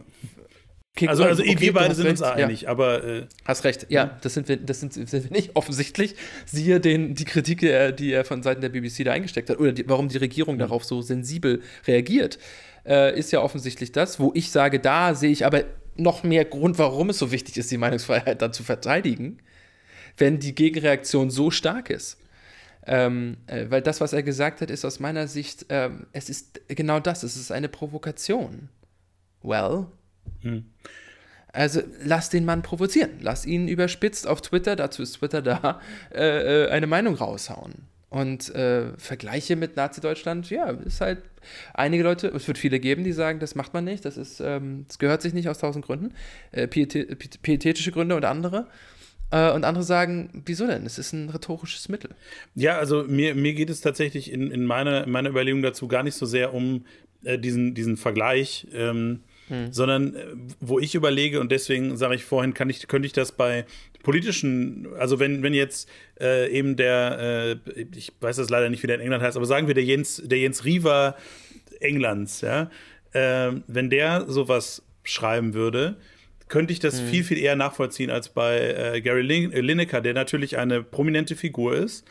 also, also okay, wir beide sind uns einig, ja. aber. Äh, hast recht, ja, das sind wir, das sind, sind wir nicht offensichtlich. Siehe den, die Kritik, die er, die er von Seiten der BBC da eingesteckt hat, oder die, warum die Regierung mhm. darauf so sensibel reagiert, äh, ist ja offensichtlich das, wo ich sage, da sehe ich aber noch mehr Grund, warum es so wichtig ist, die Meinungsfreiheit dann zu verteidigen, wenn die Gegenreaktion so stark ist. Ähm, äh, weil das, was er gesagt hat, ist aus meiner Sicht, ähm, es ist genau das, es ist eine Provokation. Well, hm. Also lass den Mann provozieren. Lass ihn überspitzt auf Twitter, dazu ist Twitter da, äh, äh, eine Meinung raushauen. Und äh, Vergleiche mit Nazi-Deutschland, ja, ist halt einige Leute, es wird viele geben, die sagen, das macht man nicht, das ist, ähm, das gehört sich nicht aus tausend Gründen, äh, pietätische Gründe und andere. Äh, und andere sagen, wieso denn? Es ist ein rhetorisches Mittel. Ja, also mir, mir geht es tatsächlich in, in, meiner, in meiner Überlegung dazu gar nicht so sehr um äh, diesen, diesen Vergleich. Ähm, hm. sondern äh, wo ich überlege, und deswegen sage ich vorhin, kann ich, könnte ich das bei politischen, also wenn, wenn jetzt äh, eben der, äh, ich weiß das leider nicht, wie der in England heißt, aber sagen wir der Jens, der Jens Riva Englands, ja, äh, wenn der sowas schreiben würde, könnte ich das hm. viel, viel eher nachvollziehen als bei äh, Gary Lin Lineker, der natürlich eine prominente Figur ist,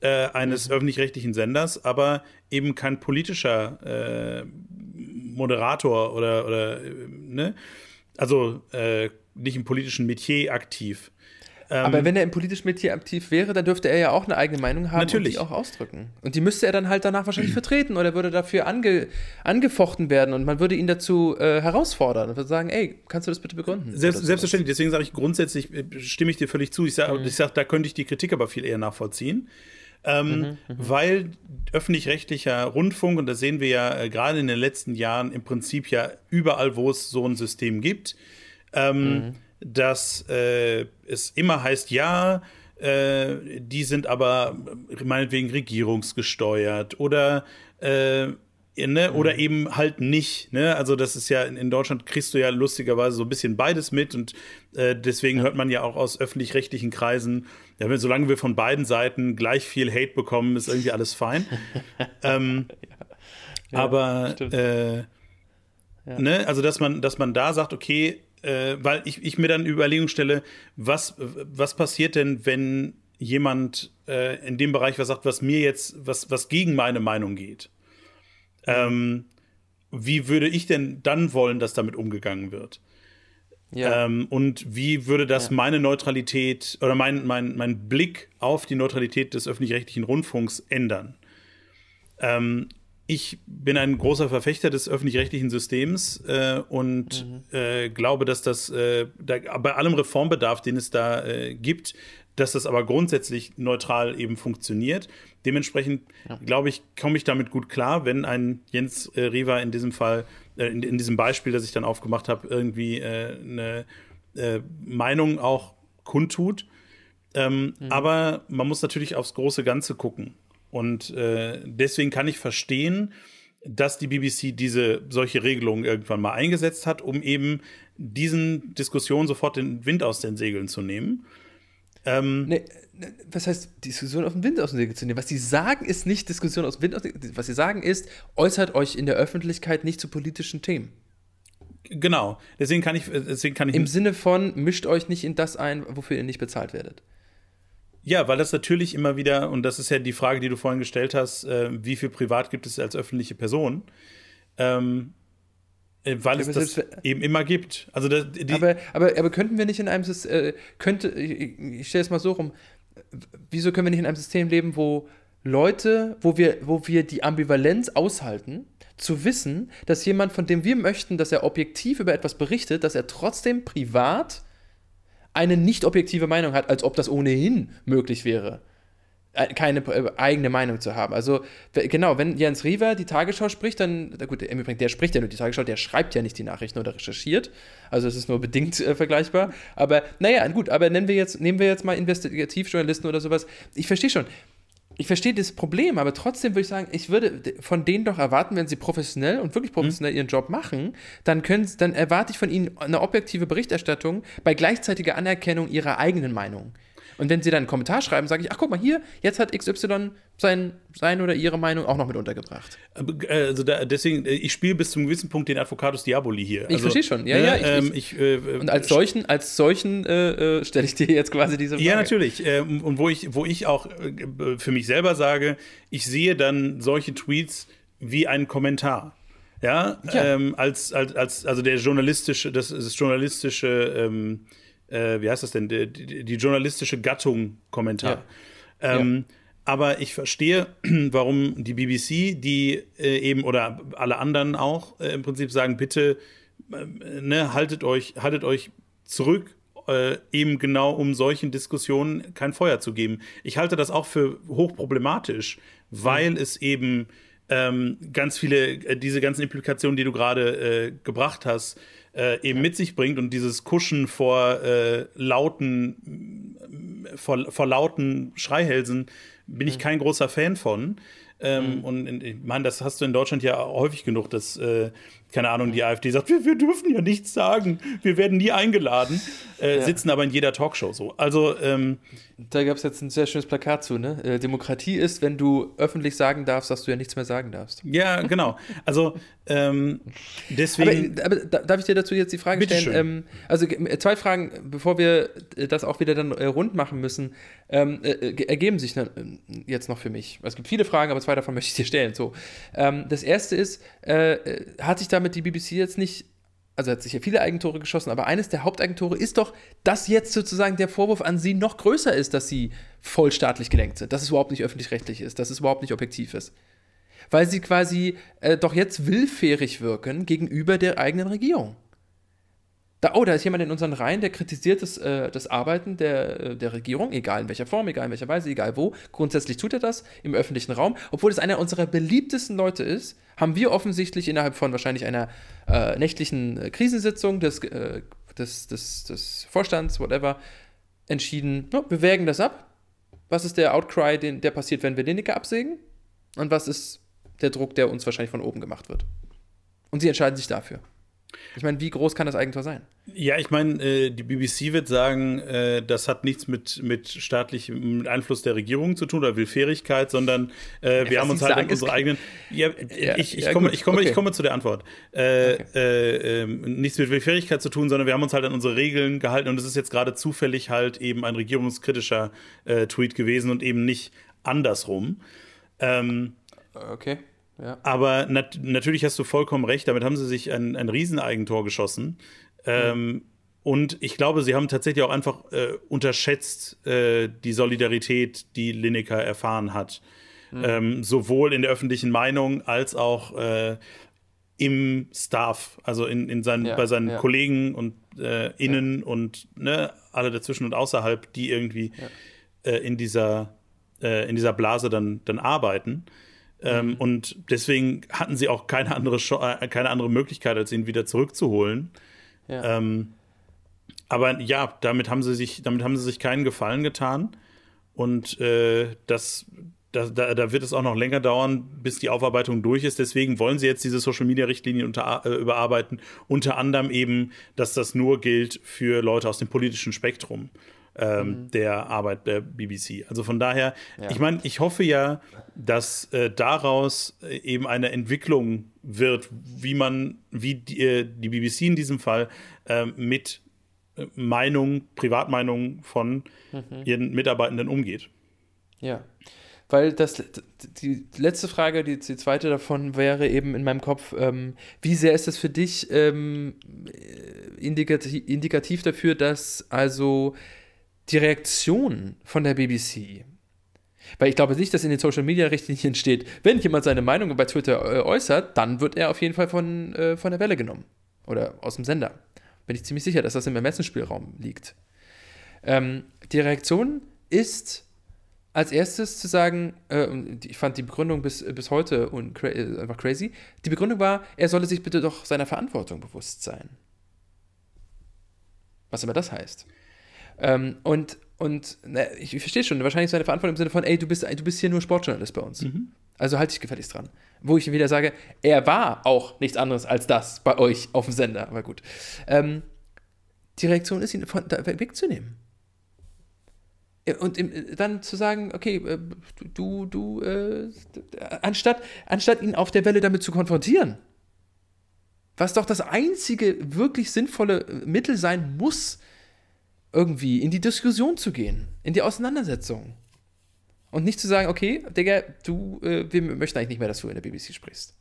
äh, eines mhm. öffentlich-rechtlichen Senders, aber eben kein politischer äh, Moderator oder, oder ne? Also äh, nicht im politischen Metier aktiv. Aber ähm, wenn er im politischen Metier aktiv wäre, dann dürfte er ja auch eine eigene Meinung haben natürlich. und die auch ausdrücken. Und die müsste er dann halt danach wahrscheinlich vertreten oder würde dafür ange, angefochten werden und man würde ihn dazu äh, herausfordern und würde sagen, ey, kannst du das bitte begründen? Selbst, selbstverständlich, deswegen sage ich grundsätzlich, äh, stimme ich dir völlig zu. Ich sage, mhm. sag, da könnte ich die Kritik aber viel eher nachvollziehen ähm, mhm, mhm, weil öffentlich-rechtlicher Rundfunk, und das sehen wir ja äh, gerade in den letzten Jahren im Prinzip ja überall, wo es so ein System gibt, ähm, mhm. Dass äh, es immer heißt, ja, äh, die sind aber meinetwegen regierungsgesteuert oder äh, Ne? Oder mhm. eben halt nicht. Ne? Also, das ist ja in, Deutschland kriegst du ja lustigerweise so ein bisschen beides mit und äh, deswegen ja. hört man ja auch aus öffentlich-rechtlichen Kreisen, ja, wenn, solange wir von beiden Seiten gleich viel Hate bekommen, ist irgendwie alles fein. ähm, ja. aber äh, ne? also, dass man, dass man da sagt, okay, äh, weil ich, ich mir dann Überlegung stelle, was, was passiert denn, wenn jemand äh, in dem Bereich was sagt, was mir jetzt, was, was gegen meine Meinung geht? Ähm, wie würde ich denn dann wollen, dass damit umgegangen wird? Ja. Ähm, und wie würde das ja. meine Neutralität oder mein, mein, mein Blick auf die Neutralität des öffentlich-rechtlichen Rundfunks ändern? Ähm, ich bin ein großer Verfechter des öffentlich-rechtlichen Systems äh, und mhm. äh, glaube, dass das äh, da, bei allem Reformbedarf, den es da äh, gibt, dass das aber grundsätzlich neutral eben funktioniert. Dementsprechend, ja. glaube ich, komme ich damit gut klar, wenn ein Jens äh, Riva in diesem Fall, äh, in, in, diesem Beispiel, das ich dann aufgemacht habe, irgendwie äh, eine Meinung auch kundtut. Ähm, mhm. Aber man muss natürlich aufs große Ganze gucken. Und äh, deswegen kann ich verstehen, dass die BBC diese solche Regelungen irgendwann mal eingesetzt hat, um eben diesen Diskussionen sofort den Wind aus den Segeln zu nehmen. Ähm, nee, ne, was heißt Diskussion aus dem Wind aus den Segeln zu nehmen? Was sie sagen, ist nicht Diskussion aus dem Wind aus den Segeln. Was sie sagen ist, äußert euch in der Öffentlichkeit nicht zu politischen Themen. Genau. Deswegen kann ich, deswegen kann ich. Im Sinne von, mischt euch nicht in das ein, wofür ihr nicht bezahlt werdet. Ja, weil das natürlich immer wieder, und das ist ja die Frage, die du vorhin gestellt hast, äh, wie viel privat gibt es als öffentliche Person? Ähm, äh, weil es das eben immer gibt. Also das, aber, aber, aber könnten wir nicht in einem System, äh, könnte, ich, ich stelle es mal so rum, wieso können wir nicht in einem System leben, wo Leute, wo wir, wo wir die Ambivalenz aushalten, zu wissen, dass jemand, von dem wir möchten, dass er objektiv über etwas berichtet, dass er trotzdem privat eine nicht objektive Meinung hat, als ob das ohnehin möglich wäre, äh, keine äh, eigene Meinung zu haben. Also genau, wenn Jens Riewer die Tagesschau spricht, dann, gut, im Übrigen, der spricht ja nur die Tagesschau, der schreibt ja nicht die Nachrichten oder recherchiert. Also es ist nur bedingt äh, vergleichbar. Aber naja, gut, aber nennen wir jetzt, nehmen wir jetzt mal Investigativjournalisten oder sowas. Ich verstehe schon ich verstehe das Problem, aber trotzdem würde ich sagen, ich würde von denen doch erwarten, wenn sie professionell und wirklich professionell mhm. ihren Job machen, dann, können, dann erwarte ich von ihnen eine objektive Berichterstattung bei gleichzeitiger Anerkennung ihrer eigenen Meinung. Und wenn sie dann einen Kommentar schreiben, sage ich, ach guck mal hier, jetzt hat XY sein, sein oder ihre Meinung auch noch mit untergebracht. Also da, deswegen, äh, ich spiele bis zum gewissen Punkt den Advocatus Diaboli hier. Ich also, verstehe schon, ja, ne, ja. Ich, ähm, ich, äh, und als solchen, als solchen äh, äh, stelle ich dir jetzt quasi diese Frage. Ja, natürlich. Ähm, und wo ich, wo ich auch äh, für mich selber sage, ich sehe dann solche Tweets wie einen Kommentar. Ja, ja. Ähm, als, als, als, also der journalistische, das, das journalistische ähm, äh, wie heißt das denn, die, die, die journalistische Gattung Kommentar. Ja. Ähm, ja. Aber ich verstehe, warum die BBC, die äh, eben oder alle anderen auch äh, im Prinzip sagen, bitte äh, ne, haltet euch, haltet euch zurück, äh, eben genau um solchen Diskussionen kein Feuer zu geben. Ich halte das auch für hochproblematisch, weil mhm. es eben ähm, ganz viele, äh, diese ganzen Implikationen, die du gerade gebracht hast, äh, eben ja. mit sich bringt und dieses Kuschen vor äh, lauten, vor, vor lauten Schreihälsen bin ich kein großer Fan von. Ähm, mhm. Und ich meine, das hast du in Deutschland ja häufig genug, dass, äh, keine Ahnung, die AfD sagt, wir, wir, dürfen ja nichts sagen, wir werden nie eingeladen, äh, ja. sitzen aber in jeder Talkshow so. Also, ähm, da gab es jetzt ein sehr schönes Plakat zu, ne? Äh, Demokratie ist, wenn du öffentlich sagen darfst, dass du ja nichts mehr sagen darfst. Ja, genau. Also, ähm, deswegen. Aber, aber, darf ich dir dazu jetzt die Frage stellen? Ähm, also, äh, zwei Fragen, bevor wir äh, das auch wieder dann rund machen müssen, ähm, äh, ergeben sich dann, jetzt noch für mich. Es gibt viele Fragen, aber zwei davon möchte ich dir stellen. So. Ähm, das erste ist, äh, hat sich damit die BBC jetzt nicht, also hat sich ja viele Eigentore geschossen, aber eines der Haupteigentore ist doch, dass jetzt sozusagen der Vorwurf an sie noch größer ist, dass sie vollstaatlich gelenkt sind, dass es überhaupt nicht öffentlich-rechtlich ist, dass es überhaupt nicht objektiv ist. Weil sie quasi äh, doch jetzt willfährig wirken gegenüber der eigenen Regierung. Da, oh, da ist jemand in unseren Reihen, der kritisiert das, äh, das Arbeiten der, äh, der Regierung, egal in welcher Form, egal in welcher Weise, egal wo. Grundsätzlich tut er das im öffentlichen Raum. Obwohl es einer unserer beliebtesten Leute ist, haben wir offensichtlich innerhalb von wahrscheinlich einer äh, nächtlichen äh, Krisensitzung des, äh, des, des, des Vorstands, whatever, entschieden, no, wir wägen das ab. Was ist der Outcry, den, der passiert, wenn wir Lineker absägen? Und was ist der Druck, der uns wahrscheinlich von oben gemacht wird? Und sie entscheiden sich dafür. Ich meine, wie groß kann das Eigentor sein? Ja, ich meine, äh, die BBC wird sagen, äh, das hat nichts mit, mit staatlichem Einfluss der Regierung zu tun oder Willfährigkeit, sondern äh, ja, wir haben uns halt sagen, unsere eigenen. Ja, ja, ich, ich, ja, komme, ich, komme, okay. ich komme zu der Antwort. Äh, okay. Äh, ähm, nichts mit Willfährigkeit zu tun, sondern wir haben uns halt an unsere Regeln gehalten und es ist jetzt gerade zufällig halt eben ein regierungskritischer äh, Tweet gewesen und eben nicht andersrum. Ähm, okay. Ja. Aber nat natürlich hast du vollkommen recht, damit haben sie sich ein, ein Rieseneigentor geschossen. Ähm, mhm. Und ich glaube, sie haben tatsächlich auch einfach äh, unterschätzt äh, die Solidarität, die Lineker erfahren hat. Mhm. Ähm, sowohl in der öffentlichen Meinung als auch äh, im Staff, also in, in seinen, ja, bei seinen ja. Kollegen und äh, innen und ne, alle dazwischen und außerhalb, die irgendwie äh, in dieser äh, in dieser Blase dann, dann arbeiten. Ähm, mhm. und deswegen hatten sie auch keine andere, äh, keine andere Möglichkeit, als ihn wieder zurückzuholen. Ja. Ähm, aber ja, damit haben sie sich, damit haben sie sich keinen Gefallen getan. Und äh, das, da, da, da, wird es auch noch länger dauern, bis die Aufarbeitung durch ist. Deswegen wollen sie jetzt diese Social-Media-Richtlinien äh, überarbeiten. Unter anderem eben, dass das nur gilt für Leute aus dem politischen Spektrum ähm, mhm. der Arbeit der BBC. Also von daher, ja. ich meine, ich hoffe ja, dass äh, daraus äh, eben eine Entwicklung wird, wie man, wie die, äh, die BBC in diesem Fall äh, mit äh, Meinung, Privatmeinung von mhm. ihren Mitarbeitenden umgeht. Ja. Weil das, die letzte Frage, die, die zweite davon wäre eben in meinem Kopf, ähm, wie sehr ist das für dich ähm, indikativ, indikativ dafür, dass also die Reaktion von der BBC. Weil ich glaube nicht, dass in den Social Media Richtlinien steht, wenn jemand seine Meinung bei Twitter äh, äußert, dann wird er auf jeden Fall von, äh, von der Welle genommen. Oder aus dem Sender. Bin ich ziemlich sicher, dass das im Ermessensspielraum liegt. Ähm, die Reaktion ist als erstes zu sagen, äh, ich fand die Begründung bis, bis heute und äh, einfach crazy. Die Begründung war, er solle sich bitte doch seiner Verantwortung bewusst sein. Was immer das heißt. Ähm, und und na, ich, ich verstehe schon, wahrscheinlich seine Verantwortung im Sinne von, ey, du bist, du bist hier nur Sportjournalist bei uns. Mhm. Also halte dich gefälligst dran. Wo ich wieder sage, er war auch nichts anderes als das bei euch auf dem Sender. Aber gut. Ähm, die Reaktion ist, ihn von, da wegzunehmen. Und im, dann zu sagen, okay, äh, du, du, äh, anstatt, anstatt ihn auf der Welle damit zu konfrontieren, was doch das einzige wirklich sinnvolle Mittel sein muss, irgendwie in die Diskussion zu gehen, in die Auseinandersetzung. Und nicht zu sagen, okay, Digga, du, äh, wir möchten eigentlich nicht mehr, dass du in der BBC sprichst.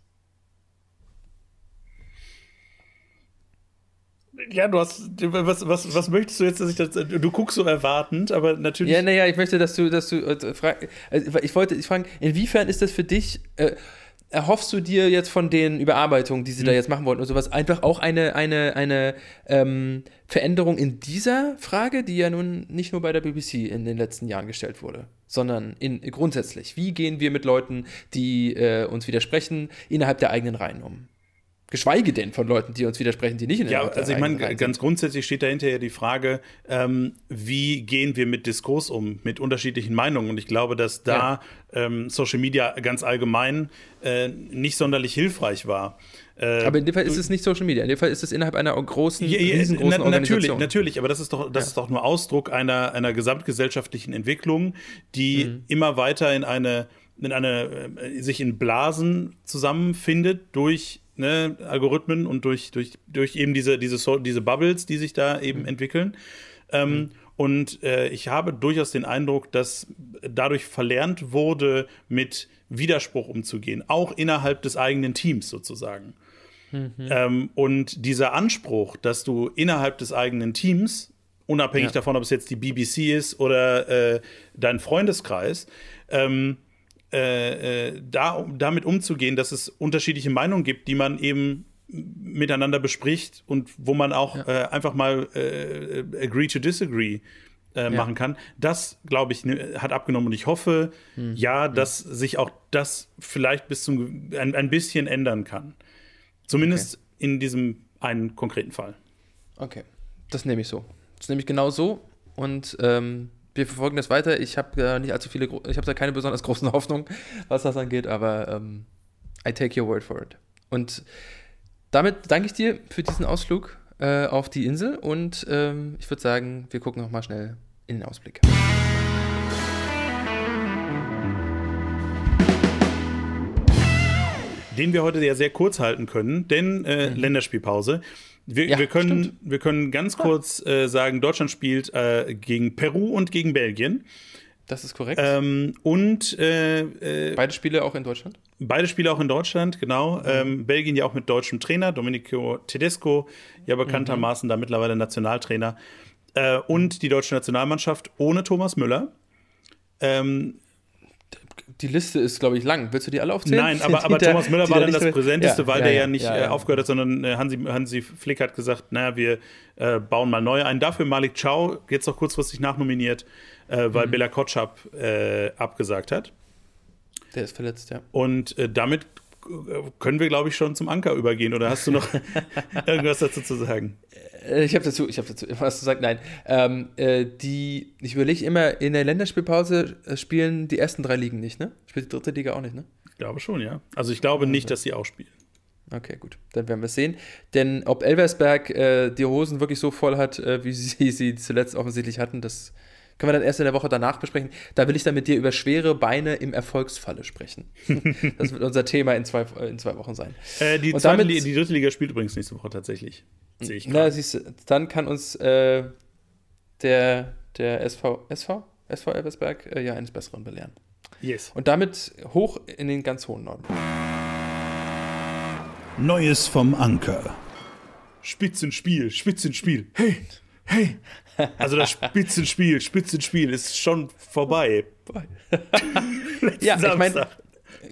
Ja, du hast, was, was, was möchtest du jetzt, dass ich das, du guckst so erwartend, aber natürlich. Ja, naja, ich möchte, dass du, dass du, äh, frag, also ich wollte, ich fragen, inwiefern ist das für dich, äh, erhoffst du dir jetzt von den Überarbeitungen, die sie mhm. da jetzt machen wollten und sowas, einfach auch eine, eine, eine ähm, Veränderung in dieser Frage, die ja nun nicht nur bei der BBC in den letzten Jahren gestellt wurde, sondern in, grundsätzlich. Wie gehen wir mit Leuten, die äh, uns widersprechen, innerhalb der eigenen Reihen um? Geschweige denn von Leuten, die uns widersprechen, die nicht in der Ja, also ich meine, ganz grundsätzlich steht dahinter ja die Frage, ähm, wie gehen wir mit Diskurs um, mit unterschiedlichen Meinungen? Und ich glaube, dass da ja. ähm, Social Media ganz allgemein äh, nicht sonderlich hilfreich war. Äh, aber in dem Fall ist es nicht Social Media, in dem Fall ist es innerhalb einer großen, ja, ja, riesengroßen na, Organisation. Natürlich, natürlich, aber das ist doch, das ja. ist doch nur Ausdruck einer, einer gesamtgesellschaftlichen Entwicklung, die mhm. immer weiter in eine, in eine, äh, sich in Blasen zusammenfindet durch ne, Algorithmen und durch, durch, durch eben diese, diese, diese Bubbles, die sich da eben mhm. entwickeln. Ähm, mhm. Und äh, ich habe durchaus den Eindruck, dass dadurch verlernt wurde, mit Widerspruch umzugehen, auch innerhalb des eigenen Teams sozusagen. Mhm. Ähm, und dieser Anspruch, dass du innerhalb des eigenen Teams, unabhängig ja. davon, ob es jetzt die BBC ist oder äh, dein Freundeskreis, ähm, äh, äh, da, damit umzugehen, dass es unterschiedliche Meinungen gibt, die man eben miteinander bespricht und wo man auch ja. äh, einfach mal äh, agree to disagree äh, ja. machen kann. Das, glaube ich, ne, hat abgenommen und ich hoffe, hm. ja, dass hm. sich auch das vielleicht bis zum ein, ein bisschen ändern kann. Zumindest okay. in diesem einen konkreten Fall. Okay, das nehme ich so. Das nehme ich genau so und ähm, wir verfolgen das weiter. Ich habe da nicht allzu viele, ich habe da keine besonders großen Hoffnungen, was das angeht, aber ähm, I take your word for it. Und damit danke ich dir für diesen Ausflug äh, auf die Insel und ähm, ich würde sagen, wir gucken noch mal schnell in den Ausblick. Den wir heute ja sehr kurz halten können, denn äh, mhm. Länderspielpause. Wir, ja, wir, können, wir können ganz kurz äh, sagen, Deutschland spielt äh, gegen Peru und gegen Belgien. Das ist korrekt. Ähm, und äh, äh beide Spiele auch in Deutschland? Beide Spiele auch in Deutschland, genau. Mhm. Ähm, Belgien ja auch mit deutschem Trainer, Domenico Tedesco, ja bekanntermaßen mhm. da mittlerweile Nationaltrainer. Äh, und die deutsche Nationalmannschaft ohne Thomas Müller. Ähm, die Liste ist, glaube ich, lang. Willst du die alle aufzählen? Nein, aber, aber der, Thomas Müller war dann das Präsenteste, ja, weil ja, der ja, nicht ja, äh, aufgehört hat, sondern äh, Hansi, Hansi Flick hat gesagt, naja, wir äh, bauen mal neu ein. Dafür Malik Chow jetzt noch kurzfristig nachnominiert, äh, weil mhm. Bela Kotschap äh, abgesagt hat. Der ist verletzt, ja. Und damit können wir, glaube ich, schon zum Anker übergehen. Oder hast du noch irgendwas dazu zu sagen? Äh, ich habe dazu, ich habe dazu was zu sagen. Nein, ähm, äh, die, ich überlege immer, in der Länderspielpause äh, spielen die ersten drei Ligen nicht, ne? Spielt die dritte Liga auch nicht, ne? Ich glaube schon, ja. Also ich glaube nicht, dass sie auch spielen. Okay, gut. Dann werden wir es sehen. Denn ob Elversberg äh, die Hosen wirklich so voll hat, äh, wie sie sie zuletzt offensichtlich hatten, das können wir dann erst in der Woche danach besprechen. Da will ich dann mit dir über schwere Beine im Erfolgsfalle sprechen. das wird unser Thema in zwei, in zwei Wochen sein. Äh, die, zweite damit, die dritte Liga spielt übrigens nächste Woche tatsächlich. Sehe ich Na, siehst du, dann kann uns äh, der, der SV, SV? SV Elversberg äh, ja eines Besseren belehren. Yes. Und damit hoch in den ganz hohen Norden. Neues vom Anker. Spitzenspiel, Spitzenspiel. Hey, hey. Also das Spitzenspiel, Spitzenspiel ist schon vorbei. ja, ich meine,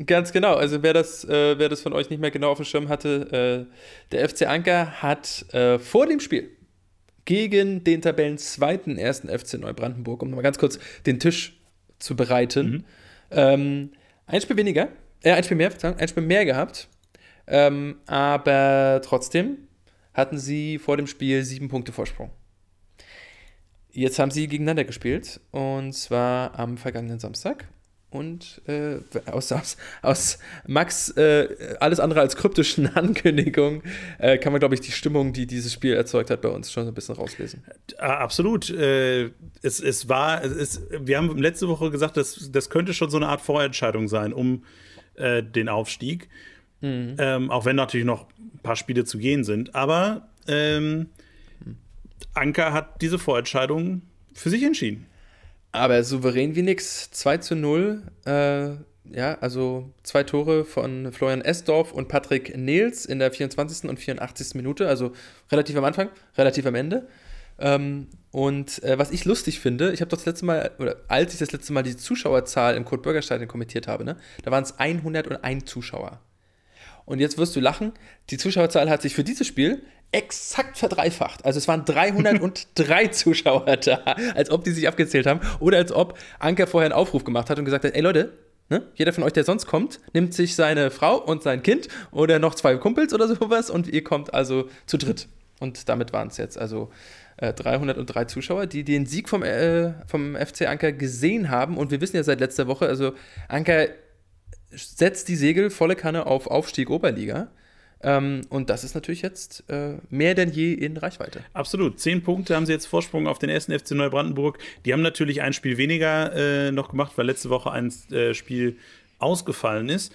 ganz genau. Also wer das, äh, wer das von euch nicht mehr genau auf dem Schirm hatte, äh, der FC Anker hat äh, vor dem Spiel gegen den Tabellenzweiten ersten FC Neubrandenburg, um nochmal ganz kurz den Tisch zu bereiten, mhm. ähm, ein Spiel weniger, äh, ein Spiel mehr, ein Spiel mehr gehabt ähm, aber trotzdem hatten sie vor dem Spiel sieben Punkte Vorsprung. Jetzt haben sie gegeneinander gespielt und zwar am vergangenen Samstag. Und äh, aus, aus, aus Max äh, alles andere als kryptischen Ankündigungen äh, kann man, glaube ich, die Stimmung, die dieses Spiel erzeugt hat, bei uns schon ein bisschen rauslesen. Absolut. Äh, es, es war, es, wir haben letzte Woche gesagt, das, das könnte schon so eine Art Vorentscheidung sein um äh, den Aufstieg. Mhm. Ähm, auch wenn natürlich noch ein paar Spiele zu gehen sind. Aber ähm, Anker hat diese Vorentscheidung für sich entschieden. Aber souverän wie nix. 2 zu 0. Äh, ja, also zwei Tore von Florian Esdorf und Patrick Nils in der 24. und 84. Minute. Also relativ am Anfang, relativ am Ende. Ähm, und äh, was ich lustig finde, ich habe doch das letzte Mal, oder als ich das letzte Mal die Zuschauerzahl im Kurt-Bürger-Stadion kommentiert habe, ne, da waren es 101 Zuschauer. Und jetzt wirst du lachen, die Zuschauerzahl hat sich für dieses Spiel exakt verdreifacht. Also es waren 303 Zuschauer da, als ob die sich abgezählt haben oder als ob Anker vorher einen Aufruf gemacht hat und gesagt hat, ey Leute, ne, jeder von euch, der sonst kommt, nimmt sich seine Frau und sein Kind oder noch zwei Kumpels oder sowas und ihr kommt also zu dritt. Und damit waren es jetzt also äh, 303 Zuschauer, die den Sieg vom, äh, vom FC Anker gesehen haben. Und wir wissen ja seit letzter Woche, also Anker setzt die Segel volle Kanne auf Aufstieg Oberliga. Ähm, und das ist natürlich jetzt äh, mehr denn je in Reichweite. Absolut. Zehn Punkte haben sie jetzt Vorsprung auf den ersten FC Neubrandenburg. Die haben natürlich ein Spiel weniger äh, noch gemacht, weil letzte Woche ein äh, Spiel ausgefallen ist.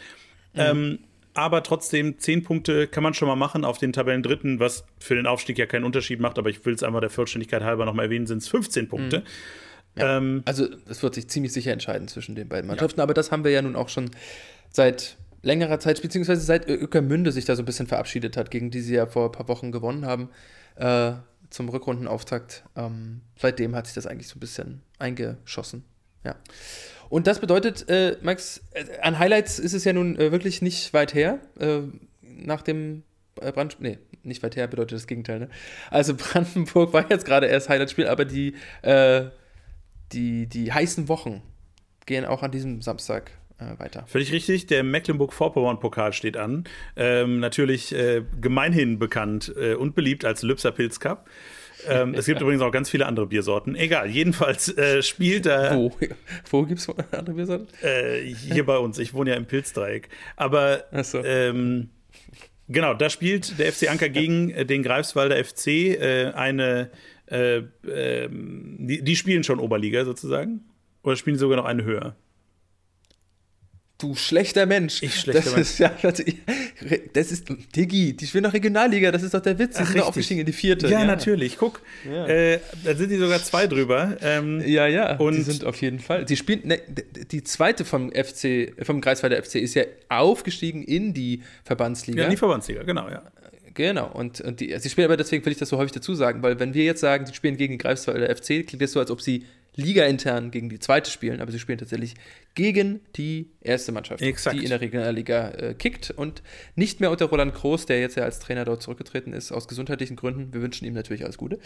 Mhm. Ähm, aber trotzdem, zehn Punkte kann man schon mal machen auf den Tabellen dritten, was für den Aufstieg ja keinen Unterschied macht, aber ich will es einmal der Vollständigkeit halber nochmal erwähnen, sind es 15 Punkte. Mhm. Ja, ähm, also es wird sich ziemlich sicher entscheiden zwischen den beiden Mannschaften, ja. aber das haben wir ja nun auch schon seit längerer Zeit, beziehungsweise seit Öckermünde sich da so ein bisschen verabschiedet hat, gegen die sie ja vor ein paar Wochen gewonnen haben, äh, zum Rückrundenauftakt. Ähm, seitdem hat sich das eigentlich so ein bisschen eingeschossen. Ja. Und das bedeutet, äh, Max, äh, an Highlights ist es ja nun äh, wirklich nicht weit her. Äh, nach dem äh, Brand, nee, nicht weit her bedeutet das Gegenteil, ne? Also Brandenburg war jetzt gerade erst Highlightspiel, aber die die, die heißen Wochen gehen auch an diesem Samstag äh, weiter. Völlig richtig. Der Mecklenburg-Vorpommern-Pokal steht an. Ähm, natürlich äh, gemeinhin bekannt äh, und beliebt als Lübser Pilz Cup. Ähm, es gibt übrigens auch ganz viele andere Biersorten. Egal, jedenfalls äh, spielt er. Wo, Wo gibt es andere Biersorten? Äh, hier bei uns. Ich wohne ja im Pilzdreieck. Aber so. ähm, genau, da spielt der FC Anker gegen äh, den Greifswalder FC äh, eine äh, äh, die, die, spielen schon Oberliga sozusagen? Oder spielen die sogar noch eine höher? Du schlechter Mensch. Ich schlechter das Mensch. Ist ja, das ist, Diggi, die spielen noch Regionalliga, das ist doch der Witz. Die Ach, sind doch aufgestiegen in die vierte. Ja, ja. natürlich. Guck, ja. Äh, da sind die sogar zwei drüber. Ähm, ja, ja, und die sind auf jeden Fall. Die spielen, ne, die zweite vom FC, vom Greifswalder FC ist ja aufgestiegen in die Verbandsliga. Ja, in die Verbandsliga, genau, ja. Genau, und, und die, sie spielen aber deswegen will ich das so häufig dazu sagen, weil wenn wir jetzt sagen, sie spielen gegen die Greifswalder FC, klingt das so, als ob sie Liga-intern gegen die zweite spielen, aber sie spielen tatsächlich gegen die erste Mannschaft, Exakt. die in der Regionalliga äh, kickt und nicht mehr unter Roland Groß, der jetzt ja als Trainer dort zurückgetreten ist, aus gesundheitlichen Gründen. Wir wünschen ihm natürlich alles Gute,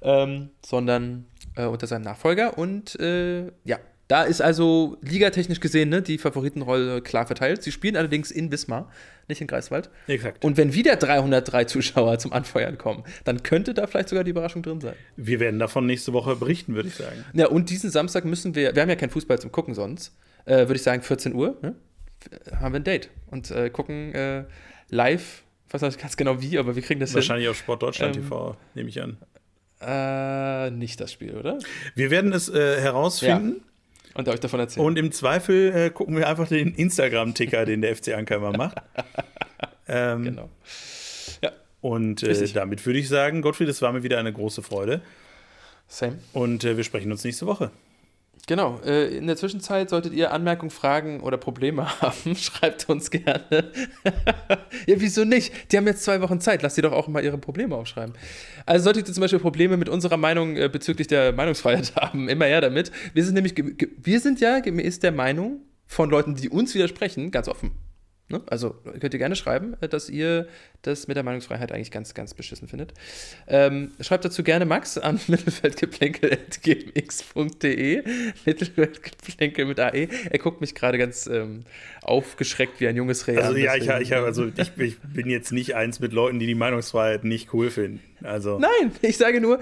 ähm, sondern äh, unter seinem Nachfolger und äh, ja, Da ist also ligatechnisch gesehen ne, die Favoritenrolle klar verteilt. Sie spielen allerdings in Wismar, nicht in Greifswald. Exakt. Und wenn wieder 303 Zuschauer zum Anfeuern kommen, dann könnte da vielleicht sogar die Überraschung drin sein. Wir werden davon nächste Woche berichten, würde ich sagen. Ja, und diesen Samstag müssen wir, wir haben ja keinen Fußball zum Gucken sonst, äh, würde ich sagen 14 Uhr, ne? haben wir ein Date und äh, gucken äh, live, ich weiß nicht ganz genau wie, aber wir kriegen das Wahrscheinlich auf Sport Deutschland Ähm, TV, nehme ich an. hin. Äh, nicht das Spiel, oder? Wir werden es äh, herausfinden. Und euch davon erzählen. Und im Zweifel äh, gucken wir einfach den Instagram-Ticker, den der FC Anker immer macht. Ähm, genau. Ja, Und äh, damit würde ich sagen, Gottfried, es war mir wieder eine große Freude. same. Und äh, wir sprechen uns nächste Woche. Genau, äh, in der Zwischenzeit solltet ihr Anmerkungen, Fragen oder Probleme haben, schreibt uns gerne. ja, wieso nicht? Die haben jetzt zwei Wochen Zeit, lasst sie doch auch mal ihre Probleme aufschreiben. Also solltet ihr zum Beispiel Probleme mit unserer Meinung äh, bezüglich der Meinungsfreiheit haben, immer her damit. Wir sind nämlich, wir sind ja gemäß der Meinung von Leuten, die uns widersprechen, ganz offen. Ne? Also könnt ihr gerne schreiben, äh, dass ihr das mit der Meinungsfreiheit eigentlich ganz, ganz beschissen findet. Ähm, schreibt dazu gerne Max an mittelfeldgeplänkel.gmx.de. Mittelfeldgeplänkel mit AE. Er guckt mich gerade ganz ähm, aufgeschreckt wie ein junges Reh. Also ja, ich, ich, hab, also ich, ich bin jetzt nicht eins mit Leuten, die die Meinungsfreiheit nicht cool finden. Also Nein, ich sage nur,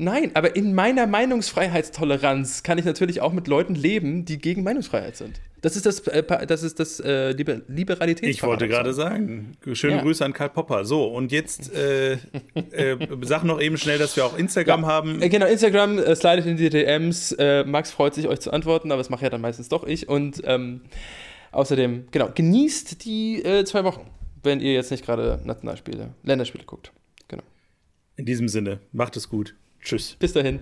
nein, aber in meiner Meinungsfreiheitstoleranz kann ich natürlich auch mit Leuten leben, die gegen Meinungsfreiheit sind. Das ist das, äh, das, ist das äh, Liber Liberalitäts ich wollte gerade sagen, schöne Ja. Grüße an Karl Popper. So, und jetzt äh, äh, sag noch eben schnell, dass wir auch Instagram haben. Äh, Genau, Instagram, äh, slidet in die DMs. Äh, Max freut sich, euch zu antworten, aber das mache ja dann meistens doch ich. Und ähm, außerdem, genau, genießt die äh, zwei Wochen, wenn ihr jetzt nicht gerade Nationalspiele, Länderspiele guckt. Genau. In diesem Sinne, macht es gut. Tschüss. Bis dahin.